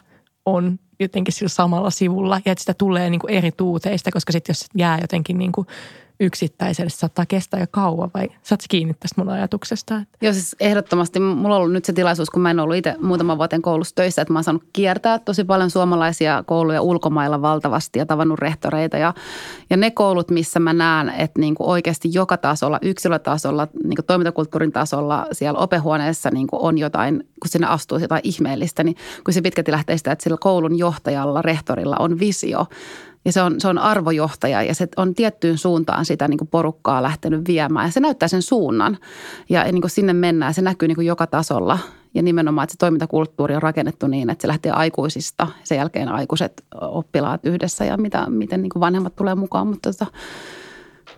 on jotenkin sillä samalla sivulla ja että sitä tulee niin kuin eri tuuteista, koska sitten jos jää jotenkin niin kuin – yksittäiselle saattaa kestää jo kauan vai saat kiinni tästä mun ajatuksesta? Että... Joo siis ehdottomasti mulla on ollut nyt se tilaisuus, kun mä en ollut itse muutaman vuoden koulussa töissä, että mä oon saanut kiertää tosi paljon suomalaisia kouluja ulkomailla valtavasti ja tavannut rehtoreita ja, ja ne koulut, missä mä näen, että niin kuin oikeasti joka tasolla, yksilötasolla, niin kuin toimintakulttuurin tasolla siellä opehuoneessa niin kuin on jotain, kun sinne astuu jotain ihmeellistä, niin kun se pitkälti lähtee sitä, että sillä koulun johtajalla, rehtorilla on visio ja se on, se on arvojohtaja ja se on tiettyyn suuntaan sitä niin kuin porukkaa lähtenyt viemään. Ja se näyttää sen suunnan ja niin kuin sinne mennään. Se näkyy niin kuin joka tasolla. Ja nimenomaan, että se toimintakulttuuri on rakennettu niin, että se lähtee aikuisista. Sen jälkeen aikuiset oppilaat yhdessä ja mitä, miten niin kuin vanhemmat tulee mukaan. Mutta tota,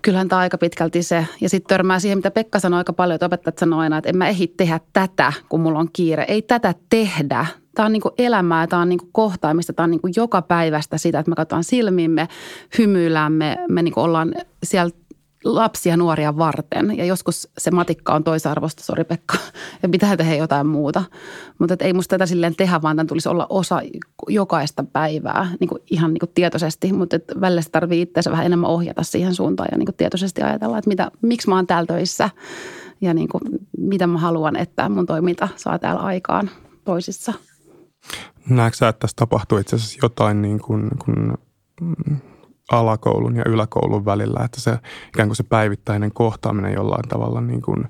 kyllähän tämä aika pitkälti se. Ja sitten törmää siihen, mitä Pekka sanoi aika paljon, että opettajat sanoo aina, että en mä ehdi tehdä tätä, kun mulla on kiire. Ei tätä tehdä. Tämä on niin elämää, tämä on niin kohtaamista, tämä on niin joka päivästä sitä, että me katsotaan silmiimme, hymyillään, me, me niin ollaan siellä lapsia nuoria varten. Ja joskus se matikka on toisarvosta, sori Pekka, ja pitää tehdä jotain muuta. Mutta ei musta tätä silleen tehdä, vaan tämän tulisi olla osa jokaista päivää niin kuin ihan niin kuin tietoisesti. Mutta välillä se tarvii itseänsä vähän enemmän ohjata siihen suuntaan ja niin kuin tietoisesti ajatella, että mitä, miksi mä oon täällä töissä ja niin kuin, mitä mä haluan, että mun toiminta saa täällä aikaan toisissa. Näetkö sä, että tässä tapahtuu itse asiassa jotain niin kuin, kun alakoulun ja yläkoulun välillä, että se ikään kuin se päivittäinen kohtaaminen jollain tavalla niin kuin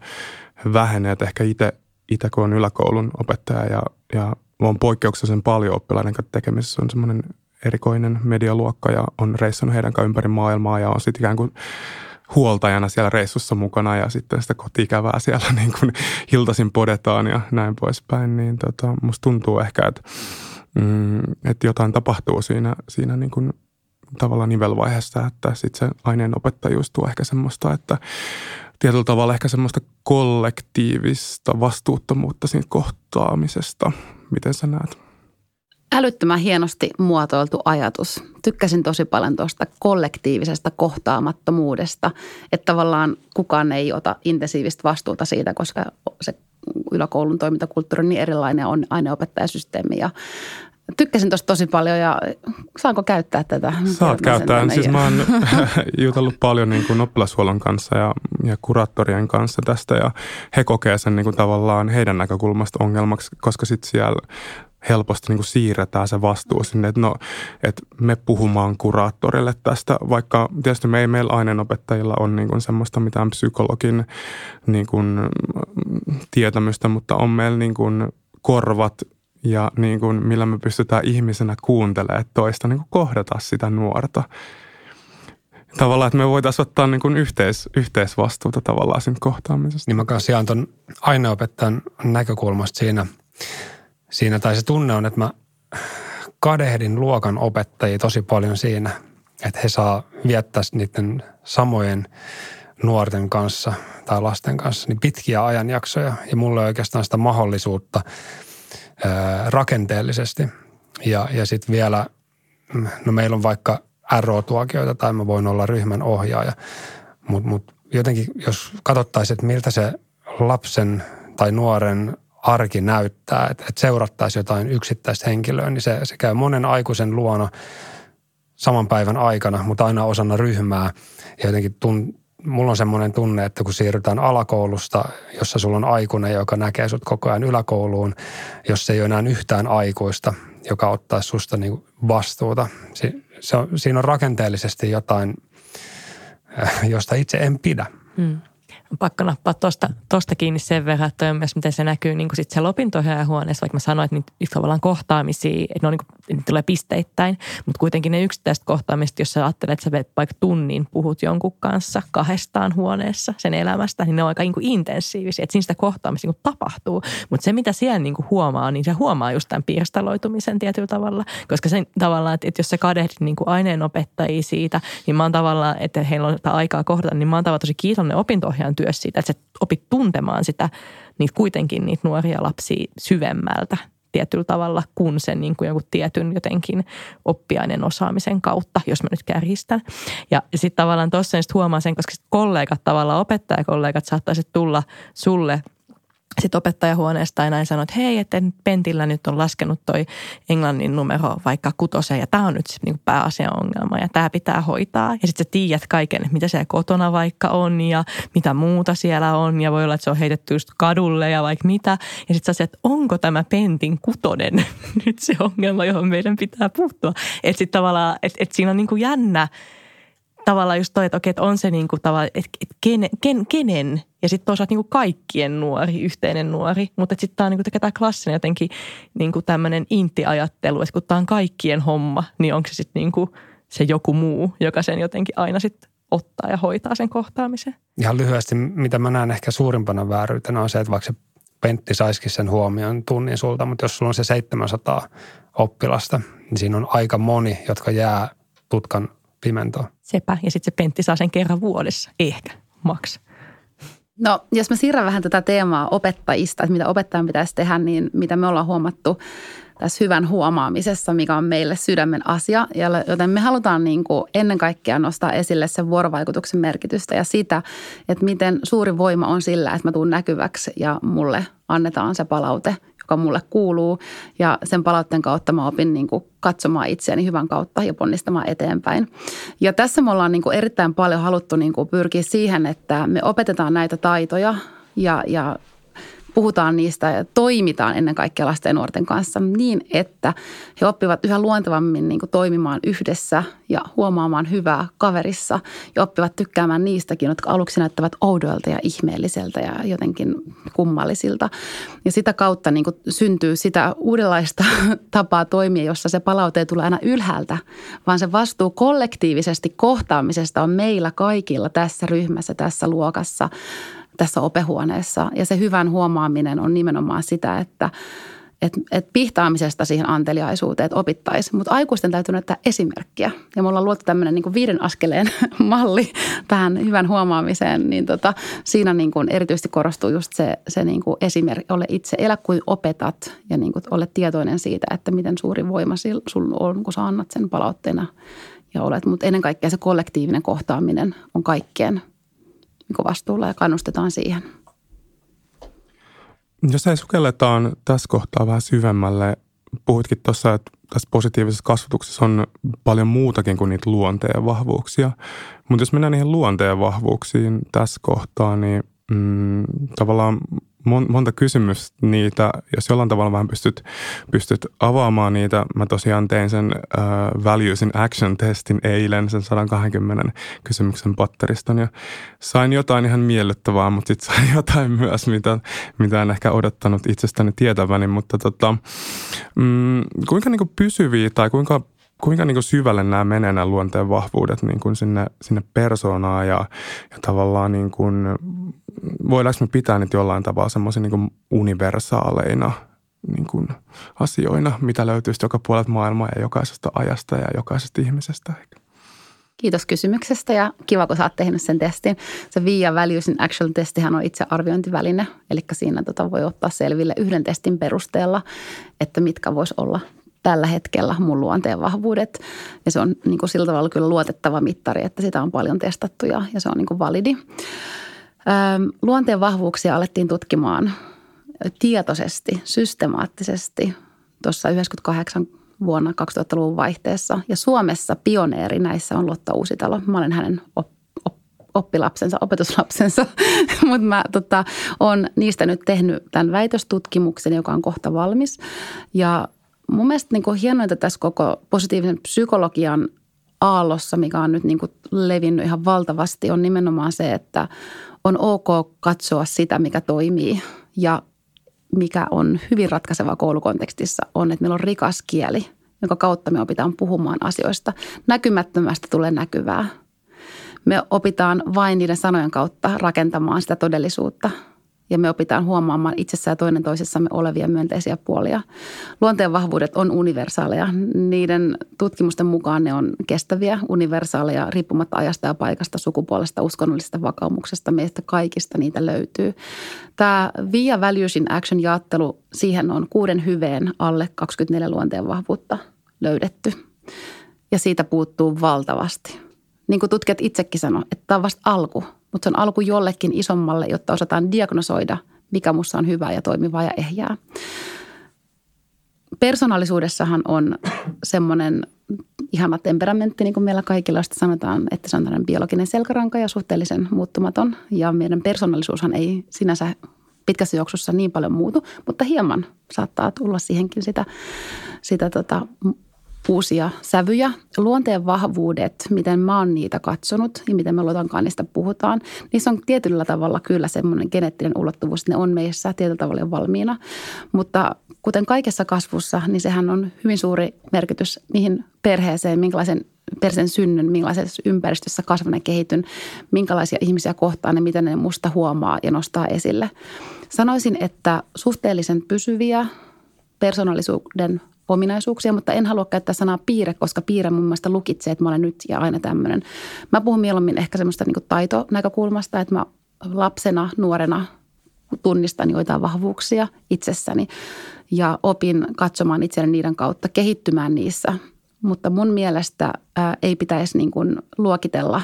vähenee. Että ehkä itse, kun on yläkoulun opettaja ja, ja on poikkeuksellisen paljon oppilaiden kanssa tekemisessä, on semmoinen erikoinen medialuokka ja on reissannut heidän kanssa ympäri maailmaa ja on sitten ikään kuin huoltajana siellä reissussa mukana ja sitten sitä kotikävää siellä niin kuin iltaisin podetaan ja näin poispäin, niin tota, musta tuntuu ehkä, että, mm, että jotain tapahtuu siinä, siinä niin kuin tavallaan nivelvaiheessa, että sitten se aineen opettajuus tuo ehkä semmoista, että tietyllä tavalla ehkä semmoista kollektiivista vastuuttomuutta siitä kohtaamisesta. Miten sä näet? Älyttömän hienosti muotoiltu ajatus. Tykkäsin tosi paljon tuosta kollektiivisesta kohtaamattomuudesta, että tavallaan kukaan ei ota intensiivistä vastuuta siitä, koska se yläkoulun toimintakulttuuri on niin erilainen on aineopettajasysteemi ja tykkäsin tuosta tosi paljon ja saanko käyttää tätä? Saat käyttää. Siis mä oon jutellut paljon niin kuin oppilashuollon kanssa ja, ja kuraattorien kanssa tästä ja he kokee sen niin kuin tavallaan heidän näkökulmasta ongelmaksi, koska sitten siellä helposti niin kuin siirretään se vastuu sinne, että no, että me puhumaan kuraattorille tästä, vaikka tietysti me ei meillä aineenopettajilla on niin kuin semmoista mitään psykologin niin kuin tietämystä, mutta on meillä niin kuin korvat ja niin kuin, millä me pystytään ihmisenä kuuntelemaan toista, niin kuin kohdata sitä nuorta. Tavallaan, että me voitaisiin ottaa niin kuin yhteis, yhteisvastuuta tavallaan siitä kohtaamisesta. Niin mä kanssa jaan tuon aineopettajan näkökulmasta siinä, siinä, tai se tunne on, että mä kadehdin luokan opettajia tosi paljon siinä, että he saa viettää niiden samojen nuorten kanssa tai lasten kanssa niin pitkiä ajanjaksoja. Ja mulla ei oikeastaan sitä mahdollisuutta – rakenteellisesti. Ja, ja sitten vielä, no meillä on vaikka RO-tuokioita tai mä voin olla ryhmän ohjaaja, mutta mut jotenkin jos katsottaisiin, että miltä se lapsen tai nuoren arki näyttää, että, että seurattaisiin jotain yksittäistä henkilöä, niin se, se käy monen aikuisen luona saman päivän aikana, mutta aina osana ryhmää. Ja jotenkin tun, mulla on semmoinen tunne, että kun siirrytään alakoulusta, jossa sulla on aikuinen, joka näkee sut koko ajan yläkouluun, jos ei ole enää yhtään aikuista, joka ottaa susta niin vastuuta. Si- se on, siinä on rakenteellisesti jotain, äh, josta itse en pidä. Hmm pakko nappaa tuosta tosta kiinni sen verran, että on myös miten se näkyy niin kuin sit siellä opintohuoneessa, vaikka mä sanoin, että niitä, tavallaan kohtaamisia, että ne, on niin kuin, niitä tulee pisteittäin, mutta kuitenkin ne yksittäiset kohtaamiset, jos sä ajattelet, että sä vet vaikka tunnin puhut jonkun kanssa kahdestaan huoneessa sen elämästä, niin ne on aika niin kuin intensiivisiä, että siinä sitä kohtaamista niin kuin tapahtuu, mutta se mitä siellä niin kuin huomaa, niin se huomaa just tämän pirstaloitumisen tietyllä tavalla, koska sen tavallaan, että, että jos sä kadehdit niin kuin aineenopettajia siitä, niin mä oon tavallaan, että heillä on aikaa kohdata, niin mä oon tavallaan tosi kiitollinen opintohjaajan työ siitä, että sä opit tuntemaan sitä, niitä kuitenkin niitä nuoria lapsia syvemmältä tietyllä tavalla kuin sen niin kuin jonkun tietyn jotenkin oppiainen osaamisen kautta, jos mä nyt kärjistän. Ja sitten tavallaan tuossa huomaan sen, koska kollegat tavallaan, opettajakollegat saattaisi tulla sulle – sitten opettajahuoneesta ja näin sanoi, että hei, että Pentillä nyt on laskenut toi englannin numero vaikka kutoseen ja tämä on nyt niin pääasian ongelma ja tämä pitää hoitaa. Ja sitten sä tiedät kaiken, että mitä siellä kotona vaikka on ja mitä muuta siellä on ja voi olla, että se on heitetty just kadulle ja vaikka mitä. Ja sitten sä että onko tämä Pentin kutonen nyt se ongelma, johon meidän pitää puuttua. Että sitten tavallaan, että, että siinä on niin kuin jännä tavallaan just toi, että okei, että on se niin kuin tavallaan, että kenen, ken, kenen ja sitten toisaalta niin kuin kaikkien nuori, yhteinen nuori. Mutta sitten tämä on niin tämä klassinen jotenkin niin kuin tämmöinen inti-ajattelu, että kun tämä on kaikkien homma, niin onko se sitten niin kuin se joku muu, joka sen jotenkin aina sitten ottaa ja hoitaa sen kohtaamisen. Ihan lyhyesti, mitä mä näen ehkä suurimpana vääryytenä on se, että vaikka se Pentti saisikin sen huomioon tunnin sulta, mutta jos sulla on se 700 oppilasta, niin siinä on aika moni, jotka jää tutkan pimentoon. Sepä, ja sitten se Pentti saa sen kerran vuodessa, ehkä, maks. No, jos mä siirrän vähän tätä teemaa opettajista, että mitä opettajan pitäisi tehdä, niin mitä me ollaan huomattu tässä hyvän huomaamisessa, mikä on meille sydämen asia. Joten me halutaan niin kuin ennen kaikkea nostaa esille sen vuorovaikutuksen merkitystä ja sitä, että miten suuri voima on sillä, että mä tuun näkyväksi ja mulle annetaan se palaute, joka mulle kuuluu. Ja sen palautteen kautta mä opin niin kuin katsomaan itseäni hyvän kautta ja ponnistamaan eteenpäin. Ja tässä me ollaan niin kuin erittäin paljon haluttu niin kuin pyrkiä siihen, että me opetetaan näitä taitoja ja, ja puhutaan niistä ja toimitaan ennen kaikkea lasten ja nuorten kanssa niin, että he oppivat yhä luontevammin niin kuin toimimaan yhdessä ja huomaamaan hyvää kaverissa ja oppivat tykkäämään niistäkin, jotka aluksi näyttävät oudoilta ja ihmeelliseltä ja jotenkin kummallisilta. Ja sitä kautta niin kuin syntyy sitä uudenlaista tapaa toimia, jossa se palaute ei tule aina ylhäältä, vaan se vastuu kollektiivisesti kohtaamisesta on meillä kaikilla tässä ryhmässä, tässä luokassa – tässä opehuoneessa. Ja se hyvän huomaaminen on nimenomaan sitä, että et, et pihtaamisesta siihen anteliaisuuteen, että opittaisiin. Mutta aikuisten täytyy näyttää esimerkkiä. Ja me ollaan luotu tämmöinen niin viiden askeleen malli tähän hyvän huomaamiseen. Niin tota, siinä niin kuin erityisesti korostuu just se, se niin kuin esimerkki, ole itse, elä kuin opetat ja niin kuin ole tietoinen siitä, että miten suuri voima sinulla on, kun sä annat sen palautteena ja olet. Mutta ennen kaikkea se kollektiivinen kohtaaminen on kaikkien – niin vastuulla ja kannustetaan siihen. Jos ei sukelletaan tässä kohtaa vähän syvemmälle, puhuitkin tuossa, että tässä positiivisessa kasvatuksessa on paljon muutakin kuin niitä luonteen vahvuuksia. Mutta jos mennään niihin luonteen vahvuuksiin tässä kohtaa, niin mm, tavallaan monta kysymystä niitä, jos jollain tavalla vähän pystyt, pystyt avaamaan niitä. Mä tosiaan tein sen uh, Values in Action-testin eilen, sen 120 kysymyksen patteriston ja sain jotain ihan miellyttävää, mutta sitten sain jotain myös, mitä, mitä en ehkä odottanut itsestäni tietäväni, mutta tota, mm, kuinka niin pysyviä tai kuinka kuinka niin kuin syvälle nämä menee nämä luonteen vahvuudet niin kuin sinne, sinne persoonaan ja, ja tavallaan niin kuin, voidaanko me pitää niitä jollain tavalla semmoisia niin universaaleina niin kuin asioina, mitä löytyy joka puolelta maailmaa ja jokaisesta ajasta ja jokaisesta ihmisestä. Kiitos kysymyksestä ja kiva, kun sä oot tehnyt sen testin. Se VIA Values in Action testihan on itse arviointiväline, eli siinä tota voi ottaa selville yhden testin perusteella, että mitkä vois olla tällä hetkellä mun luonteen vahvuudet. Ja se on niin kuin sillä tavalla kyllä luotettava mittari, että sitä on paljon testattu ja, ja se on niin kuin validi. Luonteen vahvuuksia alettiin tutkimaan tietoisesti, systemaattisesti tuossa 98 vuonna 2000-luvun vaihteessa. Ja Suomessa pioneeri näissä on Lotta Uusitalo. Mä olen hänen op, op, oppilapsensa, opetuslapsensa, mutta mä tota, olen niistä nyt tehnyt tämän väitöstutkimuksen, joka on kohta valmis. Ja mun mielestä niin kuin hienointa tässä koko positiivisen psykologian aallossa, mikä on nyt niin kuin levinnyt ihan valtavasti, on nimenomaan se, että on ok katsoa sitä, mikä toimii ja mikä on hyvin ratkaiseva koulukontekstissa, on, että meillä on rikas kieli, jonka kautta me opitaan puhumaan asioista. Näkymättömästä tulee näkyvää. Me opitaan vain niiden sanojen kautta rakentamaan sitä todellisuutta – ja me opitaan huomaamaan itsessä ja toinen toisessamme olevia myönteisiä puolia. Luonteen vahvuudet on universaaleja. Niiden tutkimusten mukaan ne on kestäviä, universaaleja, riippumatta ajasta ja paikasta, sukupuolesta, uskonnollisesta vakaumuksesta. Meistä kaikista niitä löytyy. Tämä Via Values in Action jaottelu, siihen on kuuden hyveen alle 24 luonteen vahvuutta löydetty. Ja siitä puuttuu valtavasti. Niin kuin tutkijat itsekin sanoo, että tämä on vasta alku – mutta se on alku jollekin isommalle, jotta osataan diagnosoida, mikä minussa on hyvää ja toimivaa ja ehjää. Persoonallisuudessahan on semmoinen ihana temperamentti, niin kuin meillä kaikilla sitä sanotaan, että se on tämmöinen biologinen selkäranka ja suhteellisen muuttumaton. Ja meidän persoonallisuushan ei sinänsä pitkässä juoksussa niin paljon muutu, mutta hieman saattaa tulla siihenkin sitä, sitä tota uusia sävyjä. Luonteen vahvuudet, miten mä oon niitä katsonut ja miten me luotankaan niistä puhutaan, niissä on tietyllä tavalla kyllä semmoinen geneettinen ulottuvuus, että ne on meissä tietyllä tavalla jo valmiina. Mutta kuten kaikessa kasvussa, niin sehän on hyvin suuri merkitys mihin perheeseen, minkälaisen perheen synnyn, millaisessa ympäristössä kasvan ja kehityn, minkälaisia ihmisiä kohtaan ja miten ne musta huomaa ja nostaa esille. Sanoisin, että suhteellisen pysyviä persoonallisuuden ominaisuuksia, mutta en halua käyttää sanaa piirre, koska piirre mun mielestä lukitsee, että mä olen nyt ja aina tämmöinen. Mä puhun mieluummin ehkä semmoista niin taitonäkökulmasta, että mä lapsena, nuorena tunnistan joitain vahvuuksia itsessäni ja opin katsomaan itselleni niiden kautta, kehittymään niissä. Mutta mun mielestä ää, ei pitäisi niin kuin luokitella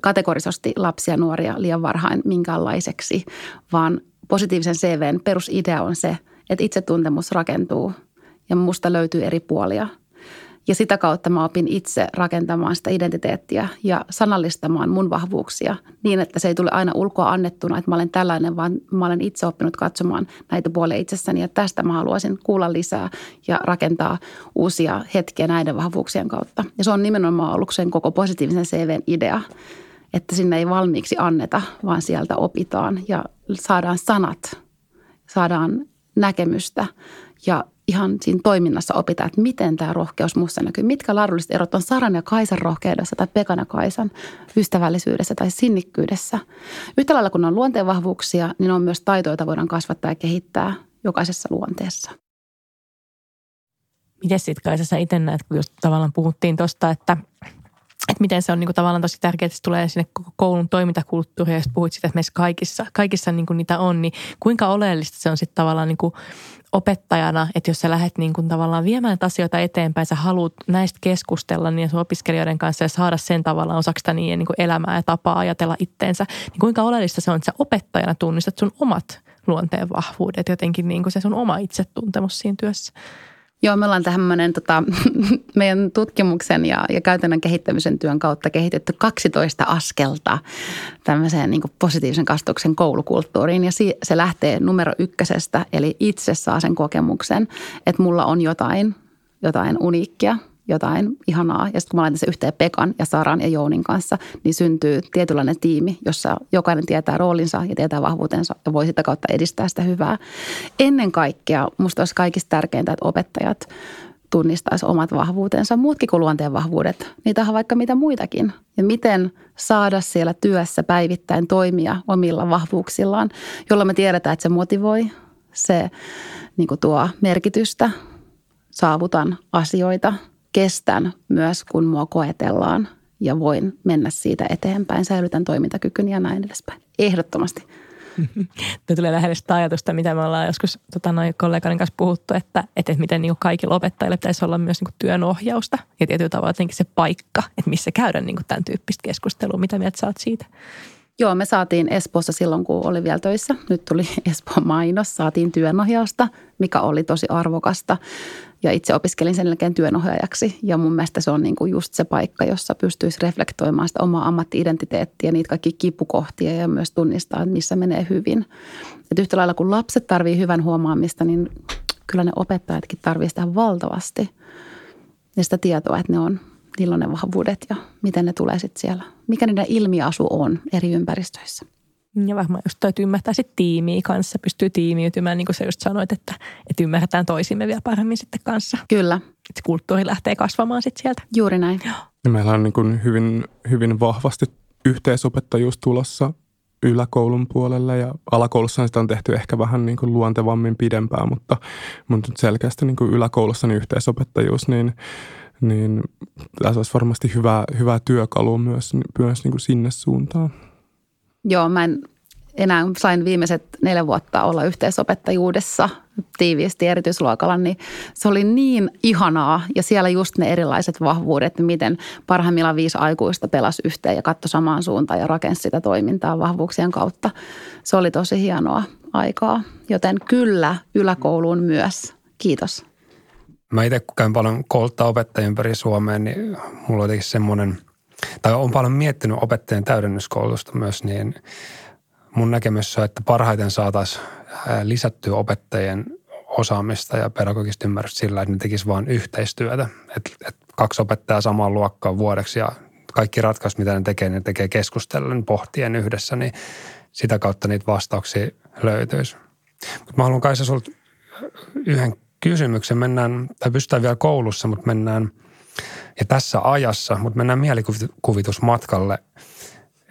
kategorisesti lapsia ja nuoria liian varhain minkäänlaiseksi, vaan positiivisen CVn perusidea on se, että itsetuntemus rakentuu – ja musta löytyy eri puolia. Ja sitä kautta mä opin itse rakentamaan sitä identiteettiä ja sanallistamaan mun vahvuuksia niin, että se ei tule aina ulkoa annettuna, että mä olen tällainen, vaan mä olen itse oppinut katsomaan näitä puolia itsessäni. Ja tästä mä haluaisin kuulla lisää ja rakentaa uusia hetkiä näiden vahvuuksien kautta. Ja se on nimenomaan ollut sen koko positiivisen CVn idea, että sinne ei valmiiksi anneta, vaan sieltä opitaan ja saadaan sanat, saadaan näkemystä ja ihan siinä toiminnassa opitaan, että miten tämä rohkeus muussa näkyy. Mitkä laadulliset erot on Saran ja Kaisan rohkeudessa tai Pekan ja Kaisan ystävällisyydessä tai sinnikkyydessä. Yhtä lailla kun on luonteenvahvuuksia, niin on myös taitoja, joita voidaan kasvattaa ja kehittää jokaisessa luonteessa. Miten sitten Kaisa sä itse näet, kun just tavallaan puhuttiin tuosta, että että miten se on niin kuin tavallaan tosi tärkeää, että se tulee sinne koko koulun toimintakulttuuriin, ja puhuit siitä, että meissä kaikissa, kaikissa niin kuin niitä on, niin kuinka oleellista se on sitten tavallaan niin kuin opettajana, että jos sä lähdet niin kuin tavallaan viemään asioita eteenpäin, sä haluat näistä keskustella niin sun opiskelijoiden kanssa ja saada sen tavallaan osaksi sitä niiden niin kuin elämää ja tapaa ajatella itteensä, niin kuinka oleellista se on, että sä opettajana tunnistat sun omat luonteen vahvuudet, jotenkin niin kuin se sun oma itsetuntemus siinä työssä? Joo, me ollaan tämmöinen tota, meidän tutkimuksen ja, ja käytännön kehittämisen työn kautta kehitetty 12 askelta tämmöiseen niin positiivisen kasvatuksen koulukulttuuriin. Ja se lähtee numero ykkösestä, eli itse saa sen kokemuksen, että mulla on jotain, jotain uniikkia – jotain ihanaa. Ja sitten kun mä laitan sen yhteen Pekan ja Saran ja Jounin kanssa, niin syntyy tietynlainen tiimi, jossa jokainen tietää roolinsa ja tietää vahvuutensa ja voi sitä kautta edistää sitä hyvää. Ennen kaikkea musta olisi kaikista tärkeintä, että opettajat tunnistaisi omat vahvuutensa, muutkin kuin luonteen vahvuudet. Niitä on vaikka mitä muitakin. Ja miten saada siellä työssä päivittäin toimia omilla vahvuuksillaan, jolla me tiedetään, että se motivoi, se niin tuo merkitystä, saavutan asioita – kestän myös, kun mua koetellaan ja voin mennä siitä eteenpäin, säilytän toimintakykyn ja näin edespäin. Ehdottomasti. Tämä tulee lähelle sitä ajatusta, mitä me ollaan joskus tota, noin kollegan kanssa puhuttu, että, että miten niin kaikilla opettajilla pitäisi olla myös niin työnohjausta ja tietyllä tavalla se paikka, että missä käydään niin tämän tyyppistä keskustelua. Mitä mieltä saat siitä? Joo, me saatiin Espoossa silloin, kun oli vielä töissä. Nyt tuli Espoon mainos, saatiin työnohjausta, mikä oli tosi arvokasta. Ja itse opiskelin sen jälkeen työnohjaajaksi ja mun mielestä se on niin kuin just se paikka, jossa pystyisi reflektoimaan sitä omaa ammatti-identiteettiä, niitä kaikki kipukohtia ja myös tunnistaa, että missä menee hyvin. Et yhtä lailla kun lapset tarvii hyvän huomaamista, niin kyllä ne opettajatkin tarvii sitä valtavasti. Ja sitä tietoa, että ne on, niillä on ne vahvuudet ja miten ne tulee sitten siellä. Mikä niiden ilmiasu on eri ympäristöissä. Ja varmaan just täytyy ymmärtää sitten tiimiä kanssa, pystyy tiimiytymään, niin kuin sä just sanoit, että, että ymmärretään toisimme vielä paremmin sitten kanssa. Kyllä. Että kulttuuri lähtee kasvamaan sitten sieltä. Juuri näin. Ja meillä on niin kuin hyvin, hyvin vahvasti yhteisopettajuus tulossa yläkoulun puolelle ja alakoulussa sitä on tehty ehkä vähän niin kuin luontevammin pidempään, mutta, mutta selkeästi niin kuin yläkoulussa niin yhteisopettajuus, niin, niin tässä olisi varmasti hyvä, hyvä työkalu myös, myös niin kuin sinne suuntaan. Joo, mä en enää sain viimeiset neljä vuotta olla yhteisopettajuudessa tiiviisti erityisluokalla, niin se oli niin ihanaa. Ja siellä just ne erilaiset vahvuudet, miten parhaimmillaan viisi aikuista pelasi yhteen ja katsoi samaan suuntaan ja rakensi sitä toimintaa vahvuuksien kautta. Se oli tosi hienoa aikaa, joten kyllä yläkouluun myös. Kiitos. Mä itse kun käyn paljon kouluttaa opettajien ympäri Suomeen, niin mulla on semmoinen – tai on paljon miettinyt opettajien täydennyskoulutusta myös, niin mun näkemys on, että parhaiten saataisiin lisättyä opettajien osaamista ja pedagogista ymmärrystä sillä, että ne tekisivät vain yhteistyötä. Että et kaksi opettajaa samaan luokkaan vuodeksi ja kaikki ratkaisut, mitä ne tekee, ne tekee keskustellen, pohtien yhdessä, niin sitä kautta niitä vastauksia löytyisi. Mutta mä haluan Kaisa sulta yhden kysymyksen. Mennään, tai pystytään vielä koulussa, mutta mennään – ja tässä ajassa, mutta mennään mielikuvitusmatkalle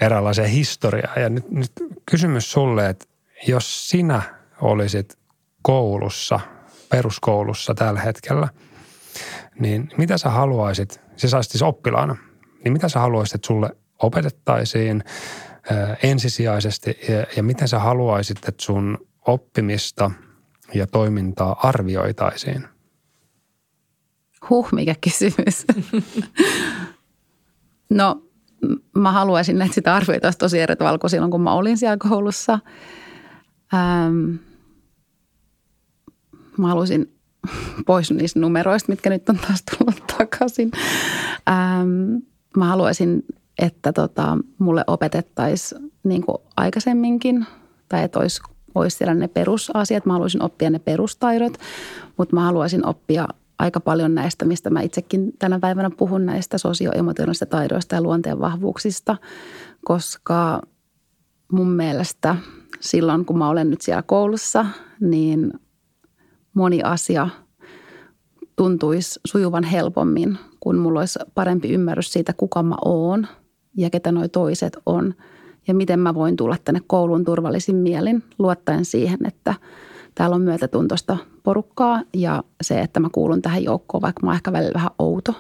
eräänlaiseen historiaan. Ja nyt, nyt kysymys sulle, että jos sinä olisit koulussa, peruskoulussa tällä hetkellä, niin mitä sä haluaisit, saisit siis oppilaana, niin mitä sä haluaisit, että sulle opetettaisiin ensisijaisesti ja, ja miten sä haluaisit, että sun oppimista ja toimintaa arvioitaisiin – Huh, mikä kysymys. no, mä haluaisin, että sitä arvioitaisiin tosi eri tavalla kuin silloin, kun mä olin siellä koulussa. Ähm, mä haluaisin pois niistä numeroista, mitkä nyt on taas tullut takaisin. Ähm, mä haluaisin, että tota, mulle opetettaisiin niin kuin aikaisemminkin, tai että olisi, olisi siellä ne perusasiat. Mä haluaisin oppia ne perustaidot, mutta mä haluaisin oppia – aika paljon näistä, mistä mä itsekin tänä päivänä puhun näistä sosioemotionaalisista taidoista ja luonteen vahvuuksista, koska mun mielestä silloin, kun mä olen nyt siellä koulussa, niin moni asia tuntuisi sujuvan helpommin, kun mulla olisi parempi ymmärrys siitä, kuka mä oon ja ketä noi toiset on ja miten mä voin tulla tänne kouluun turvallisin mielin luottaen siihen, että – täällä on myötätuntoista porukkaa ja se, että mä kuulun tähän joukkoon, vaikka mä oon ehkä välillä vähän outo.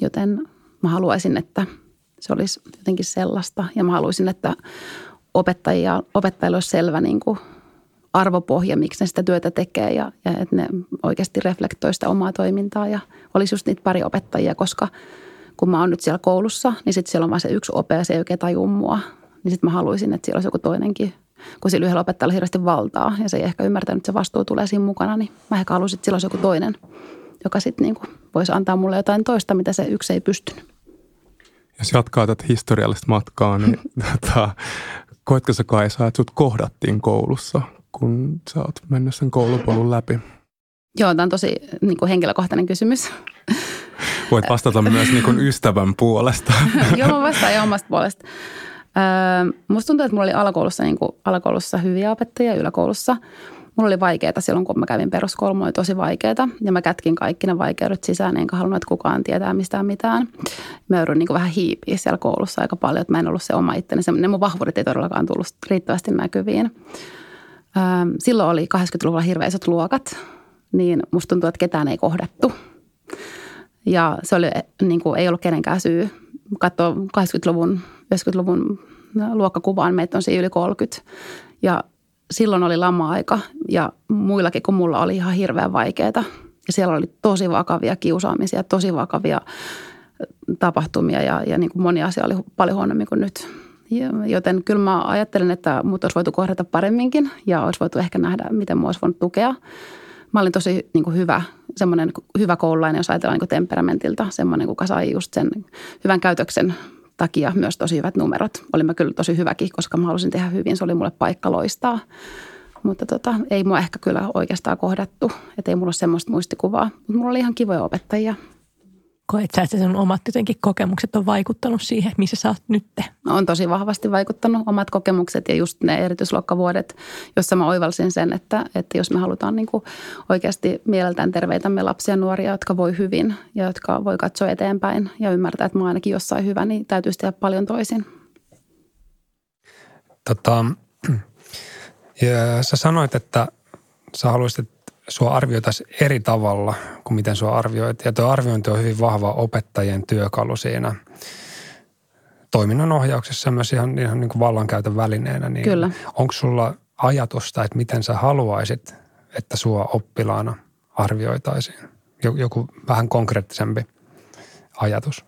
Joten mä haluaisin, että se olisi jotenkin sellaista ja mä haluaisin, että opettajia, opettajilla olisi selvä niin kuin arvopohja, miksi ne sitä työtä tekee ja, ja että ne oikeasti reflektoi sitä omaa toimintaa ja olisi just niitä pari opettajia, koska kun mä oon nyt siellä koulussa, niin sitten siellä on vain se yksi ope ja se ei oikein tajua mua. Niin sitten mä haluaisin, että siellä olisi joku toinenkin kun sillä yhdellä opettajalla hirveästi valtaa ja se ei ehkä ymmärtänyt, että se vastuu tulee siinä mukana, niin mä ehkä halusin, että sillä olisi joku toinen, joka sitten niin voisi antaa mulle jotain toista, mitä se yksi ei pystynyt. Jos jatkaa tätä historiallista matkaa, niin tota, koetko sä Kaisa, että sut kohdattiin koulussa, kun sä oot mennyt sen koulupolun läpi? Joo, tämä on tosi niin kuin henkilökohtainen kysymys. Voit vastata myös niin kuin ystävän puolesta. Joo, mä vastaan jo omasta puolesta. Öö, musta tuntuu, että mulla oli alakoulussa, niin kuin, alakoulussa hyviä opettajia yläkoulussa. Mulla oli vaikeaa silloin, kun mä kävin peruskoulun, mulla oli tosi vaikeaa. Ja mä kätkin kaikki ne vaikeudet sisään, enkä halunnut, että kukaan tietää mistään mitään. Mä joudun niin vähän hiipiä siellä koulussa aika paljon, että mä en ollut se oma itteni. Ne mun vahvuudet ei todellakaan tullut riittävästi näkyviin. Öö, silloin oli 80-luvulla hirveän isot luokat, niin musta tuntuu, että ketään ei kohdattu. Ja se oli, niin kuin, ei ollut kenenkään syy. Katsoa 80-luvun, 90-luvun luokkakuvaan, meitä on siinä yli 30. Ja silloin oli lama-aika ja muillakin kuin mulla oli ihan hirveän vaikeaa. Ja siellä oli tosi vakavia kiusaamisia, tosi vakavia tapahtumia ja, ja niin kuin moni asia oli paljon huonommin kuin nyt. Joten kyllä mä ajattelen, että mut olisi voitu kohdata paremminkin ja olisi voitu ehkä nähdä, miten mua olisi voinut tukea. Mä olin tosi niin kuin hyvä, semmoinen hyvä koululainen, jos ajatellaan niin kuin temperamentilta. Semmoinen, kuka sai just sen hyvän käytöksen takia myös tosi hyvät numerot. Olin mä kyllä tosi hyväkin, koska mä halusin tehdä hyvin. Se oli mulle paikka loistaa. Mutta tota, ei mua ehkä kyllä oikeastaan kohdattu. Että ei mulla ole semmoista muistikuvaa. Mutta mulla oli ihan kivoja opettajia koet sä, että sun omat jotenkin kokemukset on vaikuttanut siihen, missä sä oot nyt? No, on tosi vahvasti vaikuttanut omat kokemukset ja just ne erityisluokkavuodet, jossa mä oivalsin sen, että, että jos me halutaan niin kuin oikeasti mieleltään terveitämme lapsia ja nuoria, jotka voi hyvin ja jotka voi katsoa eteenpäin ja ymmärtää, että mä ainakin jossain hyvä, niin täytyisi tehdä paljon toisin. Tota, ja sä sanoit, että sä haluaisit, sua arvioitaisiin eri tavalla kuin miten sua arvioit. Ja tuo arviointi on hyvin vahva opettajien työkalu siinä toiminnan ohjauksessa ja myös ihan, ihan niin kuin vallankäytön välineenä. Niin Kyllä. Onko sulla ajatusta, että miten sä haluaisit, että sua oppilaana arvioitaisiin? Joku vähän konkreettisempi ajatus.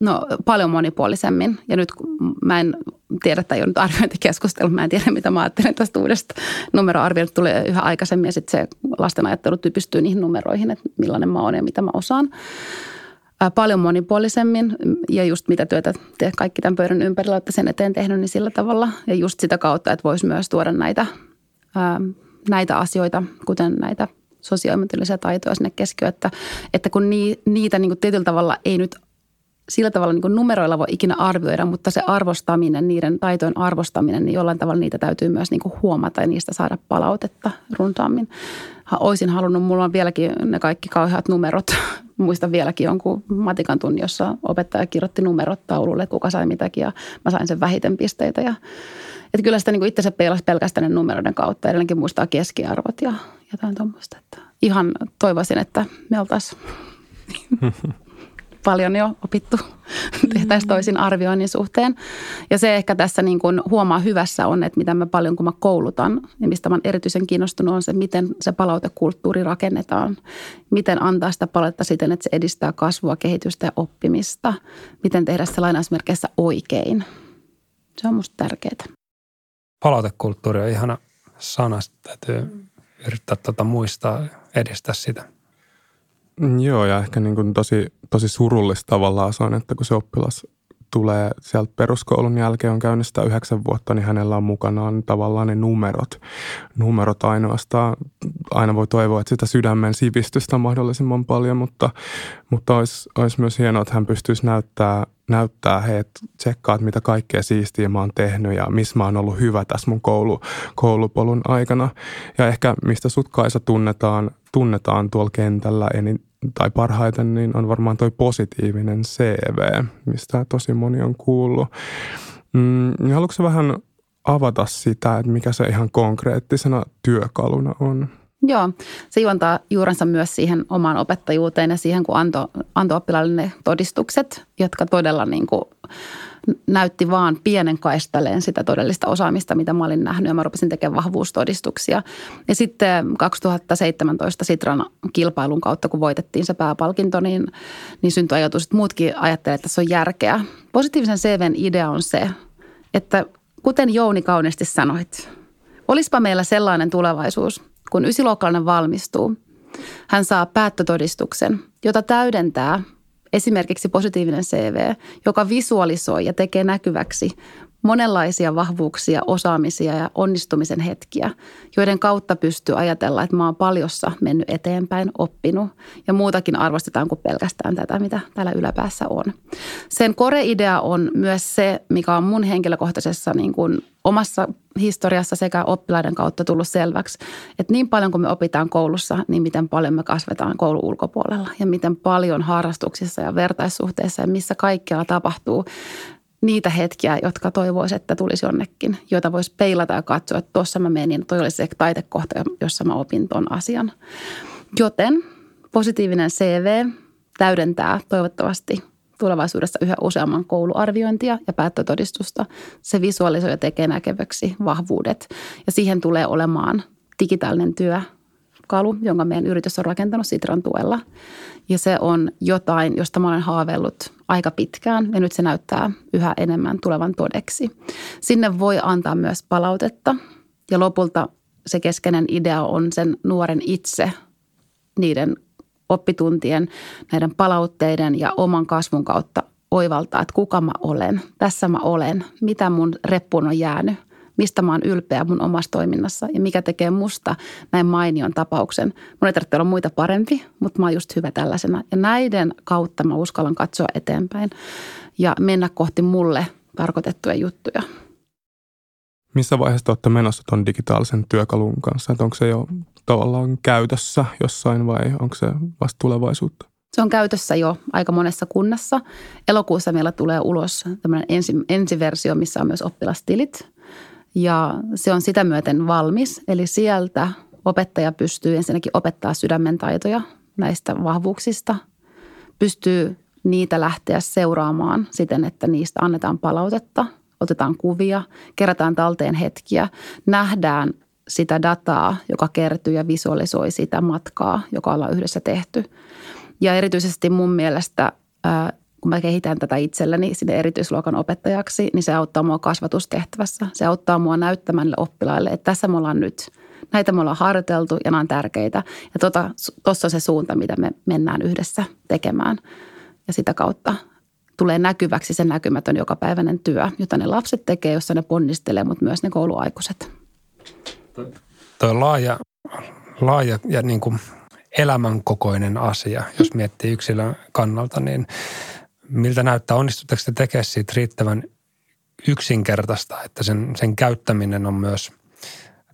No paljon monipuolisemmin. Ja nyt mä en tiedä, tai on nyt arviointikeskustelu, mä en tiedä mitä mä ajattelen tästä uudesta numeroarvioinnista tulee yhä aikaisemmin ja sitten se lasten ajattelu typistyy niihin numeroihin, että millainen mä oon ja mitä mä osaan. Paljon monipuolisemmin ja just mitä työtä te kaikki tämän pöydän ympärillä olette sen eteen tehnyt, niin sillä tavalla. Ja just sitä kautta, että voisi myös tuoda näitä, näitä asioita, kuten näitä sosioemotiivisia taitoja sinne keskiöön, että, että kun niitä niin tietyllä tavalla ei nyt sillä tavalla niin numeroilla voi ikinä arvioida, mutta se arvostaminen, niiden taitojen arvostaminen, niin jollain tavalla niitä täytyy myös niin huomata ja niistä saada palautetta runtaammin. Oisin halunnut, mulla on vieläkin ne kaikki kauheat numerot. Muistan vieläkin jonkun matikan tunnin, jossa opettaja kirjoitti numerot taululle, että kuka sai mitäkin ja mä sain sen vähiten pisteitä. Ja, että kyllä sitä niin itse se peilasi pelkästään numeroiden kautta. Edelleenkin muistaa keskiarvot ja jotain tuommoista. Ihan toivoisin, että me oltaisiin paljon jo opittu tehtäisiin toisin arvioinnin suhteen. Ja se ehkä tässä niin kuin huomaa hyvässä on, että mitä mä paljon kun mä koulutan ja mistä mä olen erityisen kiinnostunut on se, miten se palautekulttuuri rakennetaan. Miten antaa sitä palautetta siten, että se edistää kasvua, kehitystä ja oppimista. Miten tehdä se lainausmerkeissä oikein. Se on musta tärkeää. Palautekulttuuri on ihana sana. Täytyy yrittää tuota muistaa edistää sitä. Joo, ja ehkä niin kuin tosi, tosi surullista tavallaan se on, että kun se oppilas tulee sieltä peruskoulun jälkeen, on käynyt sitä yhdeksän vuotta, niin hänellä on mukanaan tavallaan ne numerot. Numerot ainoastaan. Aina voi toivoa, että sitä sydämen sivistystä mahdollisimman paljon, mutta, mutta olisi, olisi myös hienoa, että hän pystyisi näyttää, näyttää he, että mitä kaikkea siistiä mä oon tehnyt ja missä mä oon ollut hyvä tässä mun koulu, koulupolun aikana. Ja ehkä mistä sut Kaisa tunnetaan, tunnetaan tuolla kentällä tai parhaiten, niin on varmaan toi positiivinen CV, mistä tosi moni on kuullut. Mm, niin haluatko vähän avata sitä, että mikä se ihan konkreettisena työkaluna on? Joo, se juontaa juurensa myös siihen omaan opettajuuteen ja siihen, kun antoi anto oppilaille ne todistukset, jotka todella niin kuin näytti vaan pienen kaistaleen sitä todellista osaamista, mitä mä olin nähnyt ja mä rupesin tekemään vahvuustodistuksia. Ja sitten 2017 Sitran kilpailun kautta, kun voitettiin se pääpalkinto, niin, niin syntyi ajatus, että muutkin ajattelevat, että tässä on järkeä. Positiivisen CVn idea on se, että kuten Jouni kauniisti sanoit, olispa meillä sellainen tulevaisuus, kun ysiluokkalainen valmistuu. Hän saa päättötodistuksen, jota täydentää esimerkiksi positiivinen CV, joka visualisoi ja tekee näkyväksi monenlaisia vahvuuksia, osaamisia ja onnistumisen hetkiä, joiden kautta pystyy ajatella, että mä oon paljossa mennyt eteenpäin, oppinut. Ja muutakin arvostetaan kuin pelkästään tätä, mitä täällä yläpäässä on. Sen kore-idea on myös se, mikä on mun henkilökohtaisessa niin kuin omassa historiassa sekä oppilaiden kautta tullut selväksi, että niin paljon kuin me opitaan koulussa, niin miten paljon me kasvetaan koulun ulkopuolella. Ja miten paljon harrastuksissa ja vertaissuhteissa ja missä kaikkialla tapahtuu niitä hetkiä, jotka toivoisi, että tulisi jonnekin, joita voisi peilata ja katsoa, että tuossa mä menin, toi oli se taitekohta, jossa mä opin ton asian. Joten positiivinen CV täydentää toivottavasti tulevaisuudessa yhä useamman kouluarviointia ja päättötodistusta. Se visualisoi ja tekee näkeväksi vahvuudet ja siihen tulee olemaan digitaalinen työ, kalu, jonka meidän yritys on rakentanut Sitran tuella. Ja se on jotain, josta mä olen haaveillut aika pitkään ja nyt se näyttää yhä enemmän tulevan todeksi. Sinne voi antaa myös palautetta ja lopulta se keskeinen idea on sen nuoren itse niiden oppituntien, näiden palautteiden ja oman kasvun kautta oivaltaa, että kuka mä olen, tässä mä olen, mitä mun reppuun on jäänyt, mistä mä oon ylpeä mun omassa toiminnassa ja mikä tekee musta näin mainion tapauksen. Mun ei tarvitse olla muita parempi, mutta mä oon just hyvä tällaisena. Ja näiden kautta mä uskallan katsoa eteenpäin ja mennä kohti mulle tarkoitettuja juttuja. Missä vaiheessa te olette menossa tuon digitaalisen työkalun kanssa? Että onko se jo tavallaan käytössä jossain vai onko se vasta tulevaisuutta? Se on käytössä jo aika monessa kunnassa. Elokuussa meillä tulee ulos tämmöinen ensi, ensiversio, missä on myös oppilastilit. Ja se on sitä myöten valmis. Eli sieltä opettaja pystyy ensinnäkin opettaa sydämen taitoja näistä vahvuuksista. Pystyy niitä lähteä seuraamaan siten, että niistä annetaan palautetta, otetaan kuvia, kerätään talteen hetkiä, nähdään sitä dataa, joka kertyy ja visualisoi sitä matkaa, joka ollaan yhdessä tehty. Ja erityisesti mun mielestä, kun mä kehitän tätä itselleni sinne erityisluokan opettajaksi, niin se auttaa mua kasvatustehtävässä. Se auttaa mua näyttämään oppilaille, että tässä me ollaan nyt. Näitä me ollaan harjoiteltu ja nämä on tärkeitä. Ja tuossa tota, on se suunta, mitä me mennään yhdessä tekemään. Ja sitä kautta tulee näkyväksi se näkymätön jokapäiväinen työ, jota ne lapset tekee, jossa ne ponnistelee, mutta myös ne kouluaikuiset. Tuo laaja, laaja ja niin kuin elämänkokoinen asia, jos miettii yksilön kannalta, niin miltä näyttää, onnistutteko te tekemään siitä riittävän yksinkertaista, että sen, sen käyttäminen on myös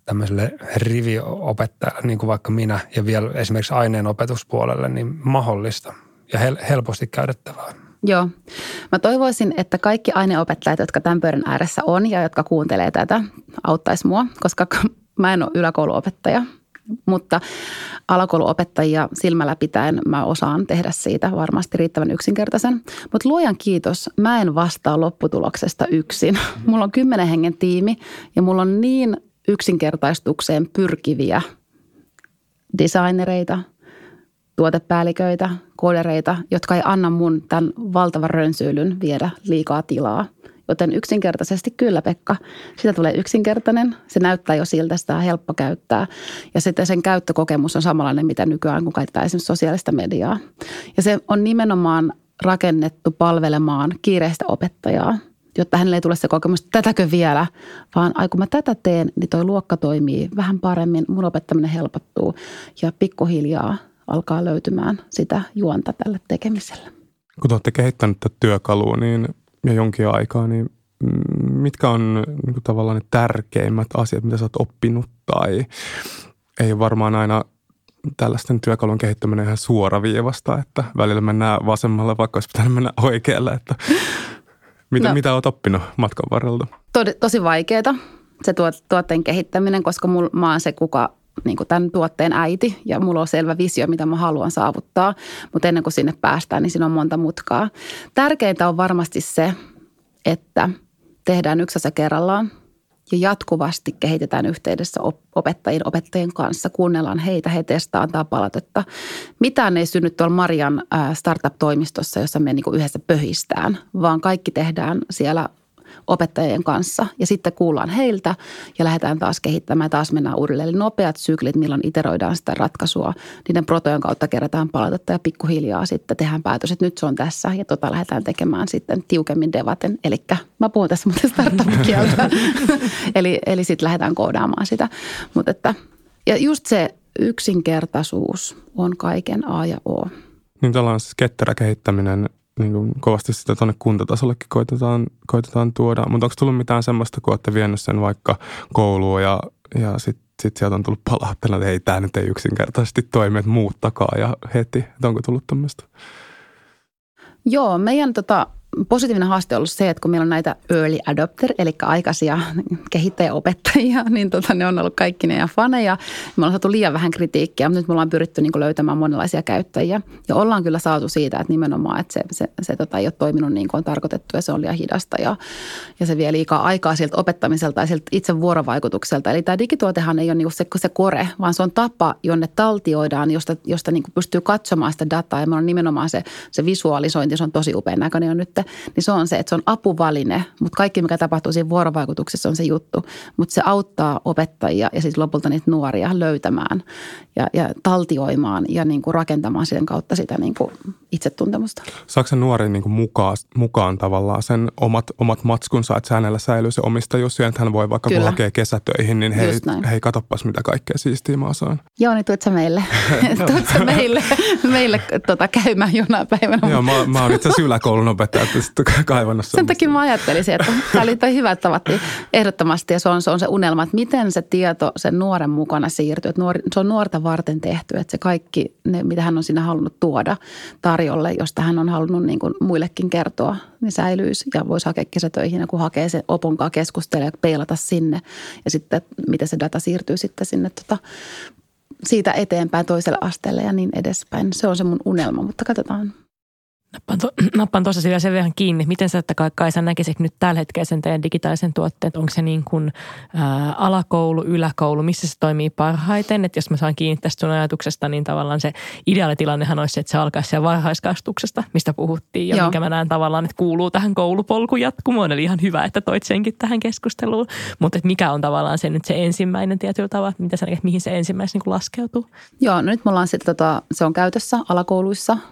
tämmöiselle riviopettajalle, niin kuin vaikka minä, ja vielä esimerkiksi aineen opetuspuolelle, niin mahdollista ja hel- helposti käytettävää. Joo. Mä toivoisin, että kaikki aineopettajat, jotka tämän pöydän ääressä on ja jotka kuuntelee tätä, auttaisi mua, koska mä en ole yläkouluopettaja, mutta alakouluopettajia silmällä pitäen mä osaan tehdä siitä varmasti riittävän yksinkertaisen. Mutta luojan kiitos, mä en vastaa lopputuloksesta yksin. Mulla on kymmenen hengen tiimi ja mulla on niin yksinkertaistukseen pyrkiviä designereita, tuotepäälliköitä, koodereita, jotka ei anna mun tämän valtavan rönsyylyn viedä liikaa tilaa. Joten yksinkertaisesti kyllä Pekka, sitä tulee yksinkertainen. Se näyttää jo siltä, sitä on helppo käyttää. Ja sitten sen käyttökokemus on samanlainen, mitä nykyään kun käytetään esimerkiksi sosiaalista mediaa. Ja se on nimenomaan rakennettu palvelemaan kiireistä opettajaa, jotta hänelle ei tule se kokemus, että tätäkö vielä, vaan ai kun mä tätä teen, niin toi luokka toimii vähän paremmin, mun opettaminen helpottuu ja pikkuhiljaa alkaa löytymään sitä juonta tälle tekemiselle. Kun te olette kehittänyt tätä työkalua niin, ja jonkin aikaa, niin mitkä on niin kuin tavallaan ne tärkeimmät asiat, mitä sä oot oppinut tai ei varmaan aina tällaisten työkalun kehittäminen ihan suoraviivasta, että välillä mennään vasemmalle, vaikka olisi pitänyt mennä oikealle, että mitä, no, mitä oot oppinut matkan varrelta? tosi vaikeaa se tuotteen kehittäminen, koska mul, mä oon se, kuka niin kuin tämän tuotteen äiti ja mulla on selvä visio, mitä mä haluan saavuttaa. Mutta ennen kuin sinne päästään, niin siinä on monta mutkaa. Tärkeintä on varmasti se, että tehdään yksi asia kerrallaan ja jatkuvasti kehitetään yhteydessä opettajien, opettajien kanssa. Kuunnellaan heitä, he testaa, antaa palautetta. Mitään ei synny tuolla Marian startup-toimistossa, jossa me niin yhdessä pöhistään, vaan kaikki tehdään siellä opettajien kanssa ja sitten kuullaan heiltä ja lähdetään taas kehittämään. Taas mennään uudelleen. Eli nopeat syklit, milloin iteroidaan sitä ratkaisua. Niiden protojen kautta kerätään palautetta ja pikkuhiljaa sitten tehdään päätös, että nyt se on tässä ja tota lähdetään tekemään sitten tiukemmin devaten. Eli mä puhun tässä muuten startup-kieltä. eli, eli sitten lähdetään koodaamaan sitä. Mutta että, ja just se yksinkertaisuus on kaiken A ja O. Niin tällainen siis ketterä kehittäminen, niin kuin kovasti sitä tuonne kuntatasollekin koitetaan, koitetaan tuoda. Mutta onko tullut mitään semmoista, kun olette vienyt sen vaikka kouluun ja, ja sitten sit sieltä on tullut palautteena, että ei tämä nyt ei yksinkertaisesti toimi, että muuttakaa ja heti. Että onko tullut tämmöistä? Joo, meidän tota, positiivinen haaste on ollut se, että kun meillä on näitä early adopter, eli aikaisia kehittäjäopettajia, niin tota, ne on ollut kaikki ne ja faneja. Me ollaan saatu liian vähän kritiikkiä, mutta nyt me ollaan pyritty niin löytämään monenlaisia käyttäjiä. Ja ollaan kyllä saatu siitä, että nimenomaan, että se, se, se tota, ei ole toiminut niin kuin on tarkoitettu ja se on liian hidasta ja, ja se vie liikaa aikaa siltä opettamiselta ja siltä itse vuorovaikutukselta. Eli tämä digituotehan ei ole niin se, se kore, vaan se on tapa, jonne taltioidaan, josta, josta niin pystyy katsomaan sitä dataa. Ja me on nimenomaan se, se visualisointi, se on tosi upean näköinen jo nyt niin se on se, että se on apuvaline, mutta kaikki mikä tapahtuu siinä vuorovaikutuksessa on se juttu. Mutta se auttaa opettajia ja siis lopulta niitä nuoria löytämään ja, ja taltioimaan ja niin kuin rakentamaan sen kautta sitä niin kuin itsetuntemusta. Saako se nuori niin kuin mukaan, mukaan tavallaan sen omat, omat matskunsa, että hänellä säilyy se omistajuus ja että hän voi vaikka Kyllä. kun hakee kesätöihin, niin hei, hei katoppas mitä kaikkea siistiä mä osaan. Joo, niin tuut sä meille, tuut sä meille, meille tota, käymään jonain päivänä. Joo, mä, mä oon itse asiassa yläkoulun opettaja, sitten kaivannut Sen takia mä ajattelisin, että tämä oli toi hyvä tavattiin ehdottomasti ja se on, se on se unelma, että miten se tieto sen nuoren mukana siirtyy. Että nuori, se on nuorta varten tehty, että se kaikki, ne, mitä hän on siinä halunnut tuoda tarjolle, josta hän on halunnut niin kuin muillekin kertoa, niin säilyisi ja voisi hakea kesätöihin ja kun hakee se oponkaan keskustella ja peilata sinne ja sitten miten se data siirtyy sitten sinne tota, siitä eteenpäin toiselle asteelle ja niin edespäin. Se on se mun unelma, mutta katsotaan. Nappaan, to, nappaan tuossa sillä sen verran kiinni. Miten sä, että Kaisa näkisit nyt tällä hetkellä sen teidän digitaalisen tuotteet? Onko se niin kuin ää, alakoulu, yläkoulu, missä se toimii parhaiten? Että jos mä saan kiinni tästä sun ajatuksesta, niin tavallaan se ideaalitilannehan olisi, että se alkaisi siellä varhaiskastuksesta, mistä puhuttiin. Ja Joo. mikä mä näen tavallaan, että kuuluu tähän koulupolkujatkumoon. Eli ihan hyvä, että toit senkin tähän keskusteluun. Mutta mikä on tavallaan se nyt se ensimmäinen tietyllä tavalla, mitä sä näkee, mihin se ensimmäisen niin laskeutuu? Joo, no nyt me ollaan sitten, tota, se on käytössä alakouluissa –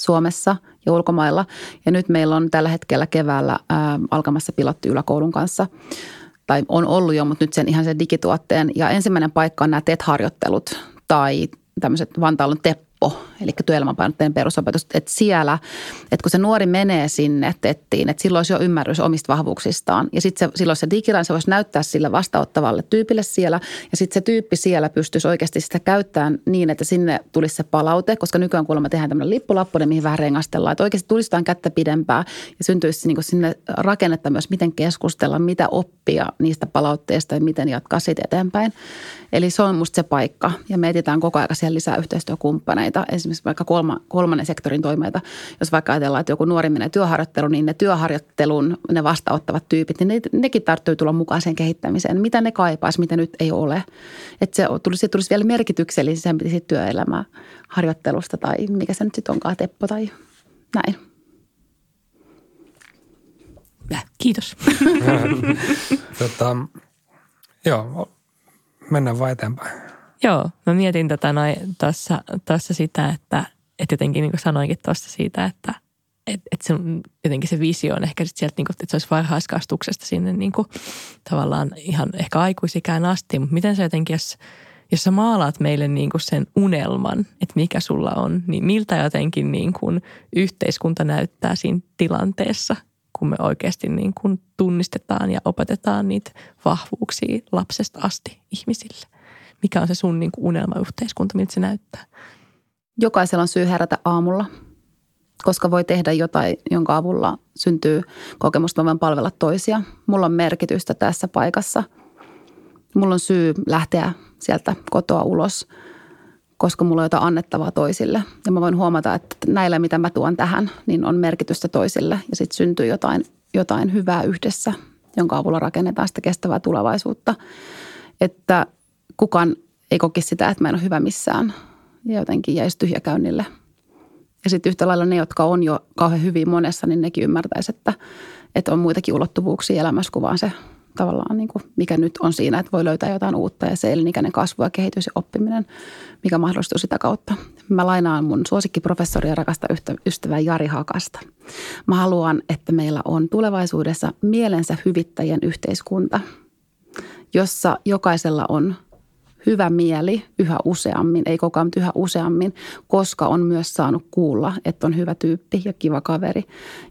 Suomessa ja ulkomailla. Ja nyt meillä on tällä hetkellä keväällä ää, alkamassa pilotti yläkoulun kanssa tai on ollut jo, mutta nyt sen ihan sen digituotteen. Ja ensimmäinen paikka on nämä TET-harjoittelut tai tämmöiset Vantaalla on TEP oppo, eli työelämäpainotteinen perusopetus, että siellä, että kun se nuori menee sinne tettiin, että silloin olisi jo ymmärrys omista vahvuuksistaan. Ja sitten silloin se digirain se voisi näyttää sille vastaanottavalle tyypille siellä, ja sitten se tyyppi siellä pystyisi oikeasti sitä käyttämään niin, että sinne tulisi se palaute, koska nykyään kuulemma tehdään tämmöinen lippulappu, mihin vähän rengastellaan, että oikeasti tulisi jotain kättä pidempää ja syntyisi niin sinne rakennetta myös, miten keskustella, mitä oppia niistä palautteista ja miten jatkaa siitä eteenpäin. Eli se on musta se paikka ja me etsitään koko ajan siellä lisää yhteistyökumppaneita, esimerkiksi vaikka kolma, kolmannen sektorin toimijoita. Jos vaikka ajatellaan, että joku nuori menee työharjoitteluun, niin ne työharjoittelun, ne vastaanottavat tyypit, niin ne, nekin tarttuu tulla mukaan sen kehittämiseen. Mitä ne kaipaisi, mitä nyt ei ole. Että se tulisi, tulisi vielä merkityksellisempi siitä työelämää harjoittelusta tai mikä se nyt sitten onkaan, teppo tai näin. Kiitos. tota, joo, mennään vaan eteenpäin. Joo, mä mietin tätä noin tuossa, tuossa sitä, että, että jotenkin niin kuin sanoinkin tuossa siitä, että että et se, jotenkin se visio on ehkä sit sieltä, niin kuin, että se olisi varhaiskastuksesta sinne niin kuin, tavallaan ihan ehkä aikuisikään asti. Mutta miten se jotenkin, jos, jos sä maalaat meille niin kuin sen unelman, että mikä sulla on, niin miltä jotenkin niin kuin yhteiskunta näyttää siinä tilanteessa – kun me oikeasti niin kuin tunnistetaan ja opetetaan niitä vahvuuksia lapsesta asti ihmisille. Mikä on se sun niin kuin unelmayhteiskunta, miltä se näyttää? Jokaisella on syy herätä aamulla, koska voi tehdä jotain, jonka avulla syntyy kokemusta, voin palvella toisia. Mulla on merkitystä tässä paikassa. Mulla on syy lähteä sieltä kotoa ulos – koska mulla on jotain annettavaa toisille. Ja mä voin huomata, että näillä, mitä mä tuon tähän, niin on merkitystä toisille. Ja sitten syntyy jotain, jotain hyvää yhdessä, jonka avulla rakennetaan sitä kestävää tulevaisuutta. Että kukaan ei kokisi sitä, että mä en ole hyvä missään ja jotenkin jäisi tyhjäkäynnille. Ja sitten yhtä lailla ne, jotka on jo kauhean hyvin monessa, niin nekin ymmärtäisi, että, että on muitakin ulottuvuuksia elämässä kuin vaan se tavallaan, niin kuin, mikä nyt on siinä, että voi löytää jotain uutta ja se elinikäinen kasvu ja kehitys ja oppiminen, mikä mahdollistuu sitä kautta. Mä lainaan mun suosikkiprofessori ja rakasta ystävää Jari Hakasta. Mä haluan, että meillä on tulevaisuudessa mielensä hyvittäjien yhteiskunta, jossa jokaisella on hyvä mieli yhä useammin, ei koko ajan, mutta yhä useammin, koska on myös saanut kuulla, että on hyvä tyyppi ja kiva kaveri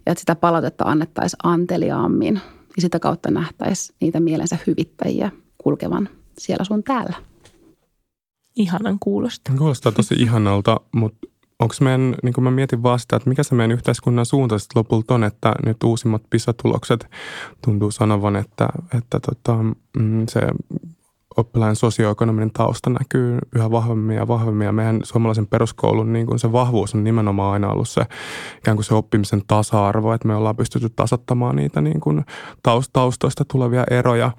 ja että sitä palautetta annettaisiin anteliaammin – ja sitä kautta nähtäisi niitä mielensä hyvittäjiä kulkevan siellä sun täällä. Ihanan kuulosta. Kuulostaa tosi ihanalta, mutta onko meidän, niin kuin mä mietin vaan sitä, että mikä se meidän yhteiskunnan suunta sitten lopulta on, että nyt uusimmat PISA-tulokset tuntuu sanovan, että, että tota, mm, se oppilaan sosioekonominen tausta näkyy yhä vahvemmin ja vahvemmin. Ja meidän suomalaisen peruskoulun niin kuin se vahvuus on nimenomaan aina ollut se ikään kuin se oppimisen tasa-arvo, että me ollaan pystytty tasottamaan niitä niin kuin taustoista tulevia eroja.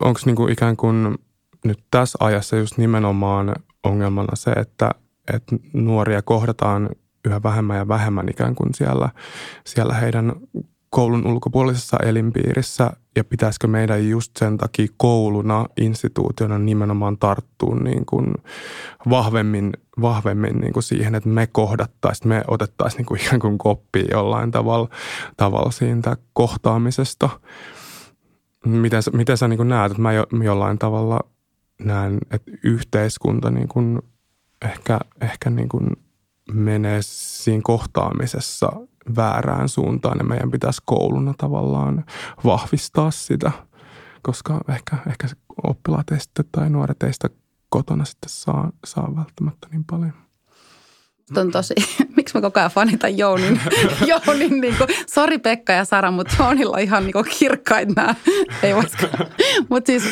Onko niin ikään kuin nyt tässä ajassa just nimenomaan ongelmana se, että, että nuoria kohdataan yhä vähemmän ja vähemmän ikään kuin siellä, siellä heidän koulun ulkopuolisessa elinpiirissä ja pitäisikö meidän just sen takia kouluna, instituutiona nimenomaan tarttua niin kuin vahvemmin, vahvemmin niin kuin siihen, että me kohdattaisiin, me otettaisiin niin kuin ikään kuin koppia jollain tavalla, tavalla siitä kohtaamisesta. Miten, miten sä niin kuin näet, että mä jo, jollain tavalla näen, että yhteiskunta niin kuin ehkä, ehkä niin kuin menee siinä kohtaamisessa väärään suuntaan ja meidän pitäisi kouluna tavallaan vahvistaa sitä, koska ehkä, ehkä oppilaat ei sitten tai nuoret ei sitä kotona sitten saa, saa välttämättä niin paljon. On tosi, miksi mä koko ajan fanitan Jounin, Jounin niin kuin, sori Pekka ja Sara, mutta Jounilla on ihan niin kuin kirkkait nämä, ei Mutta siis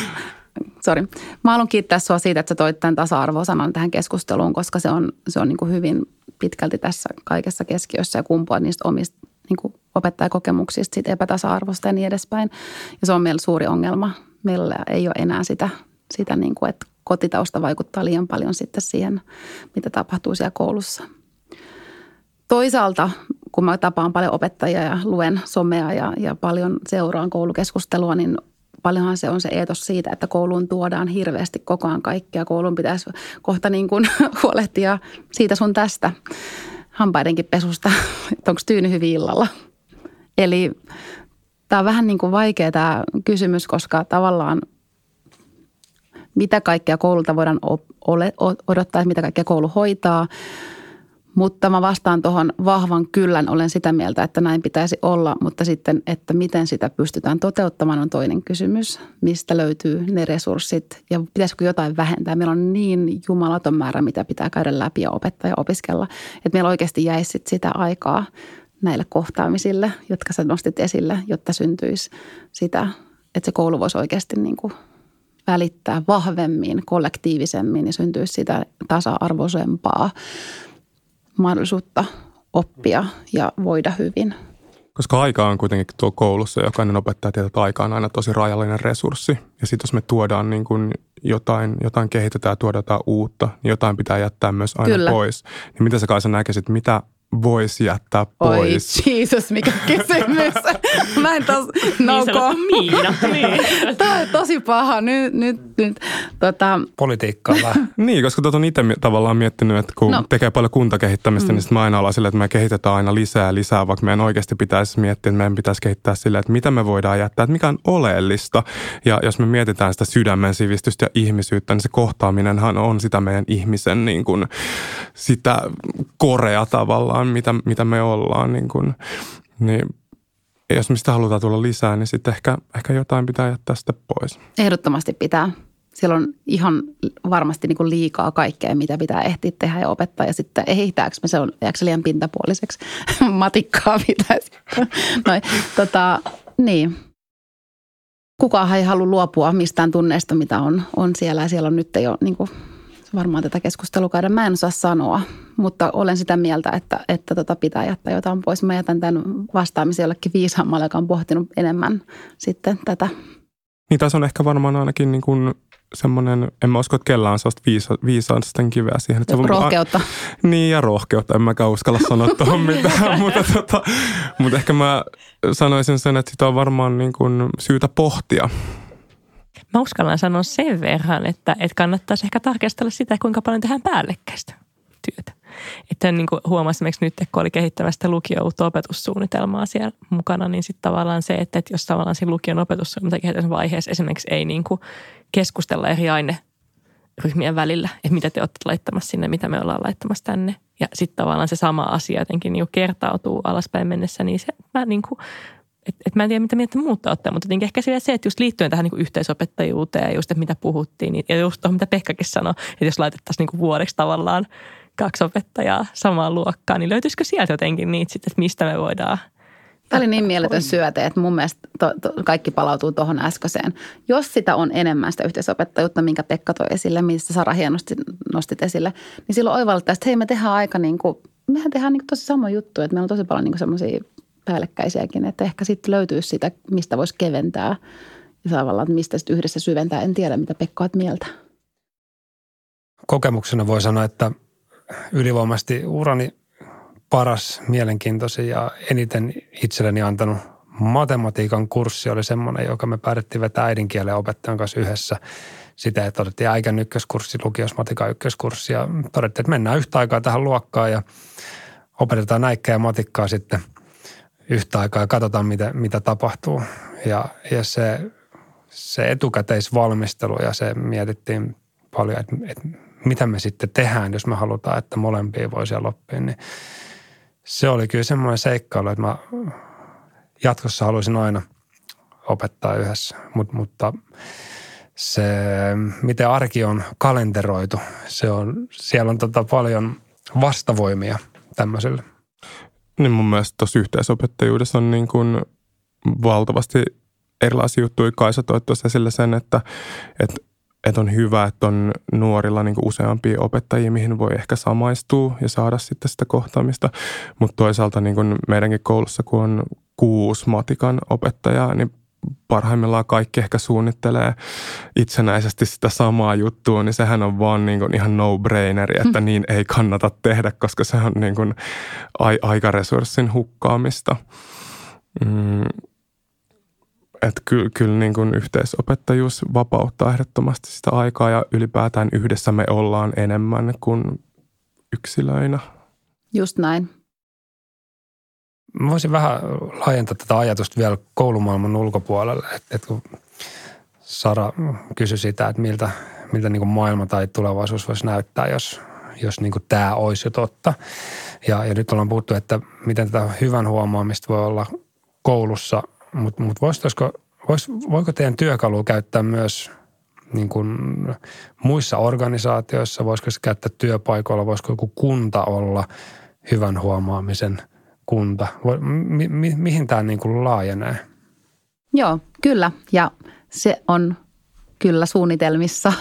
Sori. Mä haluan kiittää sua siitä, että sä toit tämän tasa-arvosanan tähän keskusteluun, koska se on, se on niin kuin hyvin pitkälti tässä kaikessa keskiössä ja kumpua niistä omista niin kuin opettajakokemuksista, siitä epätasa-arvosta ja niin edespäin. Ja se on meillä suuri ongelma. Meillä ei ole enää sitä, sitä niin kuin, että kotitausta vaikuttaa liian paljon sitten siihen, mitä tapahtuu siellä koulussa. Toisaalta, kun mä tapaan paljon opettajia ja luen somea ja, ja paljon seuraan koulukeskustelua, niin paljonhan se on se eetos siitä, että kouluun tuodaan hirveästi koko ajan kaikkea. Koulun pitäisi kohta niin kuin huolehtia siitä sun tästä hampaidenkin pesusta, että onko tyyny hyvin illalla. Eli tämä on vähän niin kuin vaikea tämä kysymys, koska tavallaan mitä kaikkea koululta voidaan odottaa, mitä kaikkea koulu hoitaa – mutta mä vastaan tuohon vahvan kyllän, olen sitä mieltä, että näin pitäisi olla, mutta sitten, että miten sitä pystytään toteuttamaan on toinen kysymys. Mistä löytyy ne resurssit ja pitäisikö jotain vähentää? Meillä on niin jumalaton määrä, mitä pitää käydä läpi ja opettaa ja opiskella, että meillä oikeasti jäisi sitä aikaa näille kohtaamisille, jotka sä nostit esille, jotta syntyisi sitä, että se koulu voisi oikeasti niin kuin välittää vahvemmin, kollektiivisemmin ja syntyisi sitä tasa-arvoisempaa mahdollisuutta oppia ja voida hyvin. Koska aika on kuitenkin tuo koulussa, jokainen opettaja tietää, että aika on aina tosi rajallinen resurssi. Ja sitten jos me tuodaan niin kuin jotain, jotain kehitetään ja tuodaan jotain uutta, niin jotain pitää jättää myös aina Kyllä. pois. Niin mitä sä Kaisa näkisit, mitä voisi jättää pois. Oi Jesus, mikä kysymys. Mä en no niin Miina. niin. Tämä on tosi paha. Nyt, nyt, nyt. Tota. Politiikkaa vähän. niin, koska tuota on itse tavallaan miettinyt, että kun no. tekee paljon kuntakehittämistä, mm. niin sitten mä aina ollaan silleen, että me kehitetään aina lisää ja lisää, vaikka meidän oikeasti pitäisi miettiä, että meidän pitäisi kehittää silleen, että mitä me voidaan jättää, että mikä on oleellista. Ja jos me mietitään sitä sydämen sivistystä ja ihmisyyttä, niin se kohtaaminenhan on sitä meidän ihmisen niin kuin, sitä korea tavallaan mitä, mitä me ollaan. Niin, kuin, niin jos mistä halutaan tulla lisää, niin sitten ehkä, ehkä jotain pitää jättää sitä pois. Ehdottomasti pitää. Siellä on ihan varmasti niin liikaa kaikkea, mitä pitää ehtiä tehdä ja opettaa. Ja sitten ehitääkö me se on, jääkö liian pintapuoliseksi? Matikkaa pitäisi. Noin, tota, niin. Kukaan ei halua luopua mistään tunneista, mitä on, on siellä. Ja siellä on nyt jo niin kuin varmaan tätä keskustelua käydä. Mä en osaa sanoa, mutta olen sitä mieltä, että, että tota pitää jättää jotain pois. Mä jätän tämän vastaamisen jollekin viisaammalle, joka on pohtinut enemmän sitten tätä. Niin tässä on ehkä varmaan ainakin niin kuin semmoinen, en mä usko, että kellään on sellaista viisa, viisausten kiveä siihen. Että rohkeutta. A, niin ja rohkeutta, en mäkään uskalla sanoa tuohon mitään, mutta, tota, mutta ehkä mä sanoisin sen, että sitä on varmaan niin kuin syytä pohtia. Mä uskallan sanoa sen verran, että, että kannattaisi ehkä tarkastella sitä, kuinka paljon tehdään päällekkäistä työtä. Että niin kuin huomasi esimerkiksi nyt, kun oli kehittämästä lukio opetussuunnitelmaa siellä mukana, niin sitten tavallaan se, että, että jos tavallaan siinä lukion opetussuunnitelman vaiheessa esimerkiksi ei niin kuin keskustella eri aineryhmien välillä, että mitä te olette laittamassa sinne, mitä me ollaan laittamassa tänne. Ja sitten tavallaan se sama asia jotenkin niin kertautuu alaspäin mennessä, niin se mä niin kuin et, et mä en tiedä, mitä mieltä muut ottaa, mutta jotenkin ehkä se, että just liittyen tähän niin kuin yhteisopettajuuteen ja just, että mitä puhuttiin, niin, ja just tuohon, mitä Pekkakin sanoi, että jos laitettaisiin niin kuin vuodeksi tavallaan kaksi opettajaa samaan luokkaan, niin löytyisikö sieltä jotenkin niitä sitten, että mistä me voidaan Tämä oli niin mieletön syöte, että mun mielestä to, to, kaikki palautuu tuohon äskeiseen. Jos sitä on enemmän sitä yhteisopettajuutta, minkä Pekka toi esille, mistä Sara hienosti nostit esille, niin silloin oivaltaa, että hei me tehdään aika niin kuin, mehän tehdään niin kuin tosi sama juttu, että meillä on tosi paljon niin semmoisia päällekkäisiäkin, että ehkä sitten löytyisi sitä, mistä voisi keventää ja tavallaan, mistä sitten yhdessä syventää. En tiedä, mitä Pekka olet mieltä. Kokemuksena voi sanoa, että ylivoimasti urani paras, mielenkiintoisin ja eniten itselleni antanut matematiikan kurssi oli semmoinen, joka me päädyttiin vetää äidinkielen opettajan kanssa yhdessä. Sitä, että otettiin äikän ykköskurssi, lukios matikan ykköskurssi ja todettiin, että mennään yhtä aikaa tähän luokkaan ja opetetaan näikkää ja matikkaa sitten yhtä aikaa ja katsotaan, mitä, mitä tapahtuu. Ja, ja se, se etukäteisvalmistelu ja se mietittiin paljon, että, että mitä me sitten tehdään, jos me halutaan, että molempia voi siellä oppia, niin se oli kyllä semmoinen seikkailu, että mä jatkossa haluaisin aina opettaa yhdessä, Mut, mutta se, miten arki on kalenteroitu, se on, siellä on tota paljon vastavoimia tämmöiselle. Niin mun mielestä tuossa yhteisopettajuudessa on niin kuin valtavasti erilaisia juttuja. Kaisa toi tuossa esille sen, että, että että on hyvä, että on nuorilla niin useampia opettajia, mihin voi ehkä samaistua ja saada sitten sitä kohtaamista. Mutta toisaalta niin kuin meidänkin koulussa, kun on kuusi matikan opettajaa, niin parhaimmillaan kaikki ehkä suunnittelee itsenäisesti sitä samaa juttua, niin sehän on vaan niin kuin ihan no-braineri, että mm. niin ei kannata tehdä, koska se on niin kuin aikaresurssin hukkaamista. Mm että kyllä, kyllä niin kuin yhteisopettajuus vapauttaa ehdottomasti sitä aikaa ja ylipäätään yhdessä me ollaan enemmän kuin yksilöinä. Just näin. Mä voisin vähän laajentaa tätä ajatusta vielä koulumaailman ulkopuolelle, että, että kun Sara kysyi sitä, että miltä, miltä niin kuin maailma tai tulevaisuus voisi näyttää, jos, jos niin kuin tämä olisi jo totta. Ja, ja nyt ollaan puhuttu, että miten tätä hyvän huomaamista voi olla koulussa – mutta mut vois, voiko teidän työkalu käyttää myös niin kuin muissa organisaatioissa? Voisiko se käyttää työpaikoilla? Voisiko joku kunta olla hyvän huomaamisen kunta? Mi, mi, mihin tämä niin kuin laajenee? Joo, kyllä. Ja se on kyllä suunnitelmissa.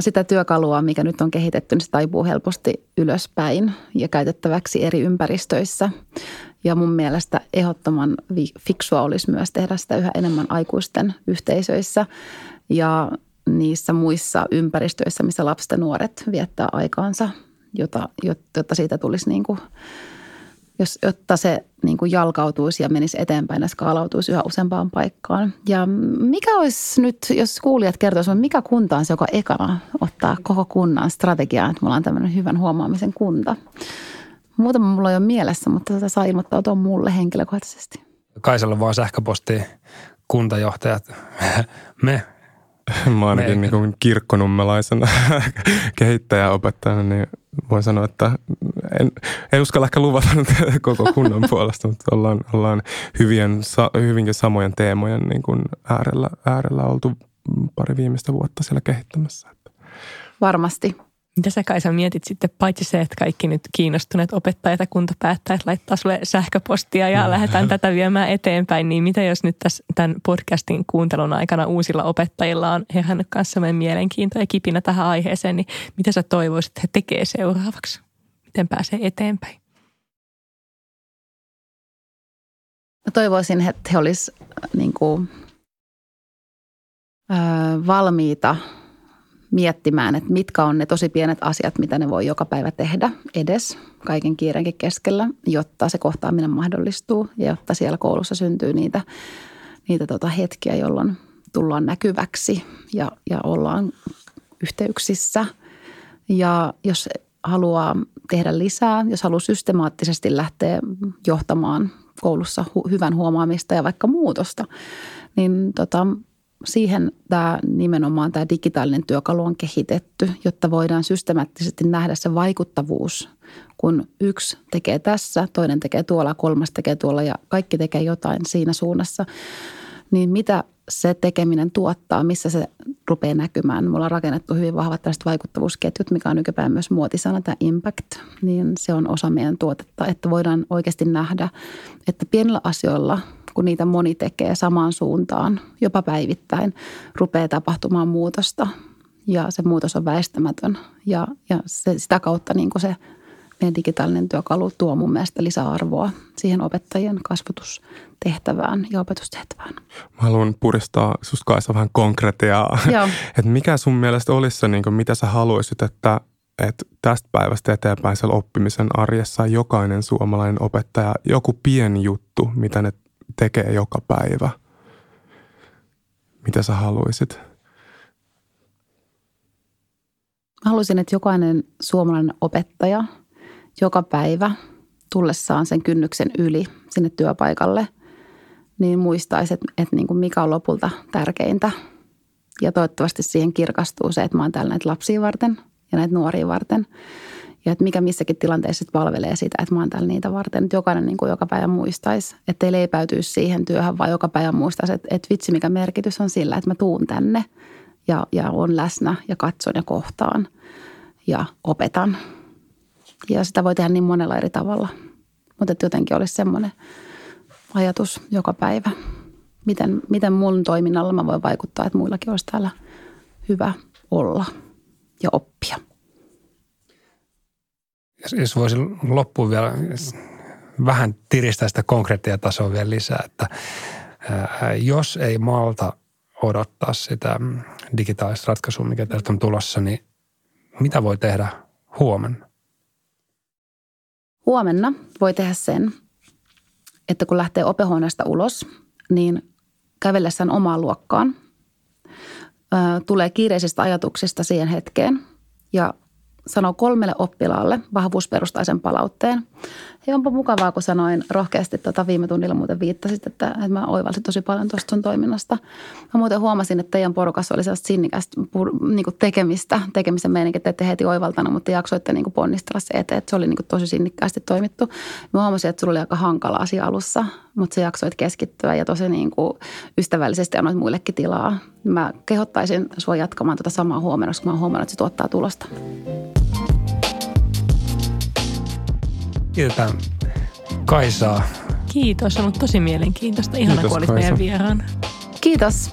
Sitä työkalua, mikä nyt on kehitetty, niin se taipuu helposti ylöspäin ja käytettäväksi eri ympäristöissä. Ja mun mielestä ehdottoman fiksua olisi myös tehdä sitä yhä enemmän aikuisten yhteisöissä ja niissä muissa ympäristöissä, missä lapset ja nuoret viettää aikaansa, jota, jotta siitä tulisi niin kuin, jos, jotta se niin kuin jalkautuisi ja menisi eteenpäin ja skaalautuisi yhä useampaan paikkaan. Ja mikä olisi nyt, jos kuulijat kertoisivat, mikä kunta on se, joka ekana ottaa koko kunnan strategiaan, että me ollaan tämmöinen hyvän huomaamisen kunta – Muutama mulla on jo mielessä, mutta tätä saa ilmoittautua mulle henkilökohtaisesti. Kaisalla vaan sähköposti kuntajohtajat. Me. Mä ainakin niin kuin kirkkonummelaisena kehittäjäopettajana, niin voin sanoa, että en, en uskalla ehkä luvata koko kunnan puolesta, mutta ollaan, ollaan hyvien, hyvinkin samojen teemojen niin kuin äärellä, äärellä oltu pari viimeistä vuotta siellä kehittämässä. Varmasti. Mitä sä Kaisa mietit sitten, paitsi se, että kaikki nyt kiinnostuneet opettajat ja kuntapäättäjät laittaa sulle sähköpostia ja no. lähdetään tätä viemään eteenpäin, niin mitä jos nyt tässä tämän podcastin kuuntelun aikana uusilla opettajilla on herännyt kanssa meidän mielenkiinto ja kipinä tähän aiheeseen, niin mitä sä toivoisit, että he tekee seuraavaksi? Miten pääsee eteenpäin? Mä toivoisin, että he olisivat niin kuin valmiita miettimään, että mitkä on ne tosi pienet asiat, mitä ne voi joka päivä tehdä edes kaiken kiireenkin keskellä, jotta se kohtaaminen mahdollistuu ja jotta siellä koulussa syntyy niitä, niitä tota hetkiä, jolloin tullaan näkyväksi ja, ja ollaan yhteyksissä. Ja jos haluaa tehdä lisää, jos haluaa systemaattisesti lähteä johtamaan koulussa hu- hyvän huomaamista ja vaikka muutosta, niin tota, siihen tämä nimenomaan tämä digitaalinen työkalu on kehitetty, jotta voidaan systemaattisesti nähdä se vaikuttavuus, kun yksi tekee tässä, toinen tekee tuolla, kolmas tekee tuolla ja kaikki tekee jotain siinä suunnassa. Niin mitä se tekeminen tuottaa, missä se rupeaa näkymään. Me ollaan rakennettu hyvin vahvat tällaiset vaikuttavuusketjut, mikä on nykypäivän myös muotisana, tämä impact, niin se on osa meidän tuotetta, että voidaan oikeasti nähdä, että pienillä asioilla, kun niitä moni tekee samaan suuntaan, jopa päivittäin, rupeaa tapahtumaan muutosta ja se muutos on väistämätön ja, ja se, sitä kautta niin kuin se meidän digitaalinen työkalu tuo mun mielestä lisäarvoa siihen opettajien kasvatustehtävään ja opetustehtävään. Mä haluan puristaa susta Kaisa vähän konkretiaa. että mikä sun mielestä olisi se, niin kuin, mitä sä haluaisit, että, että tästä päivästä eteenpäin siellä oppimisen arjessa jokainen suomalainen opettaja, joku pieni juttu, mitä ne tekee joka päivä. Mitä sä haluaisit? Mä haluaisin, että jokainen suomalainen opettaja – joka päivä tullessaan sen kynnyksen yli sinne työpaikalle, niin muistaisi, että, että niin kuin mikä on lopulta tärkeintä. Ja toivottavasti siihen kirkastuu se, että mä oon täällä näitä lapsia varten ja näitä nuoria varten. Ja että mikä missäkin tilanteessa palvelee sitä, että mä oon täällä niitä varten. Että jokainen niin kuin joka päivä muistaisi, että ei leipäytyisi siihen työhön, vaan joka päivä muistaisi, että, että vitsi mikä merkitys on sillä, että mä tuun tänne ja, ja on läsnä ja katson ja kohtaan ja opetan – ja sitä voi tehdä niin monella eri tavalla. Mutta jotenkin olisi semmoinen ajatus joka päivä. Miten, miten mun toiminnalla mä voin vaikuttaa, että muillakin olisi täällä hyvä olla ja oppia. Jos, jos voisi loppuun vielä vähän tiristää sitä konkreettiatasoa vielä lisää, että jos ei malta odottaa sitä digitaalista ratkaisua, mikä tästä on tulossa, niin mitä voi tehdä huomenna? Huomenna voi tehdä sen, että kun lähtee opehuoneesta ulos, niin kävellessään omaan luokkaan tulee kiireisestä ajatuksesta siihen hetkeen ja sanoo kolmelle oppilaalle vahvuusperustaisen palautteen. Ja onpa mukavaa, kun sanoin rohkeasti, tota viime tunnilla muuten viittasit, että, että mä oivalsin tosi paljon tuosta sun toiminnasta. Mä muuten huomasin, että teidän porukassa oli sellaista sinnikästä niin tekemistä, tekemisen meininki, että ette heti oivaltanut, mutta jaksoitte niin ponnistella se eteen, että se oli niin tosi sinnikkäästi toimittu. Mä huomasin, että sulla oli aika hankala asia alussa, mutta se jaksoit keskittyä ja tosi niin kuin ystävällisesti annoit muillekin tilaa. Mä kehottaisin sua jatkamaan tuota samaa huomenna, koska mä oon huomannut, että se tuottaa tulosta. Kiitetään Kaisaa. Kiitos, on ollut tosi mielenkiintoista. Ihana, kun olit meidän vieraan. Kiitos.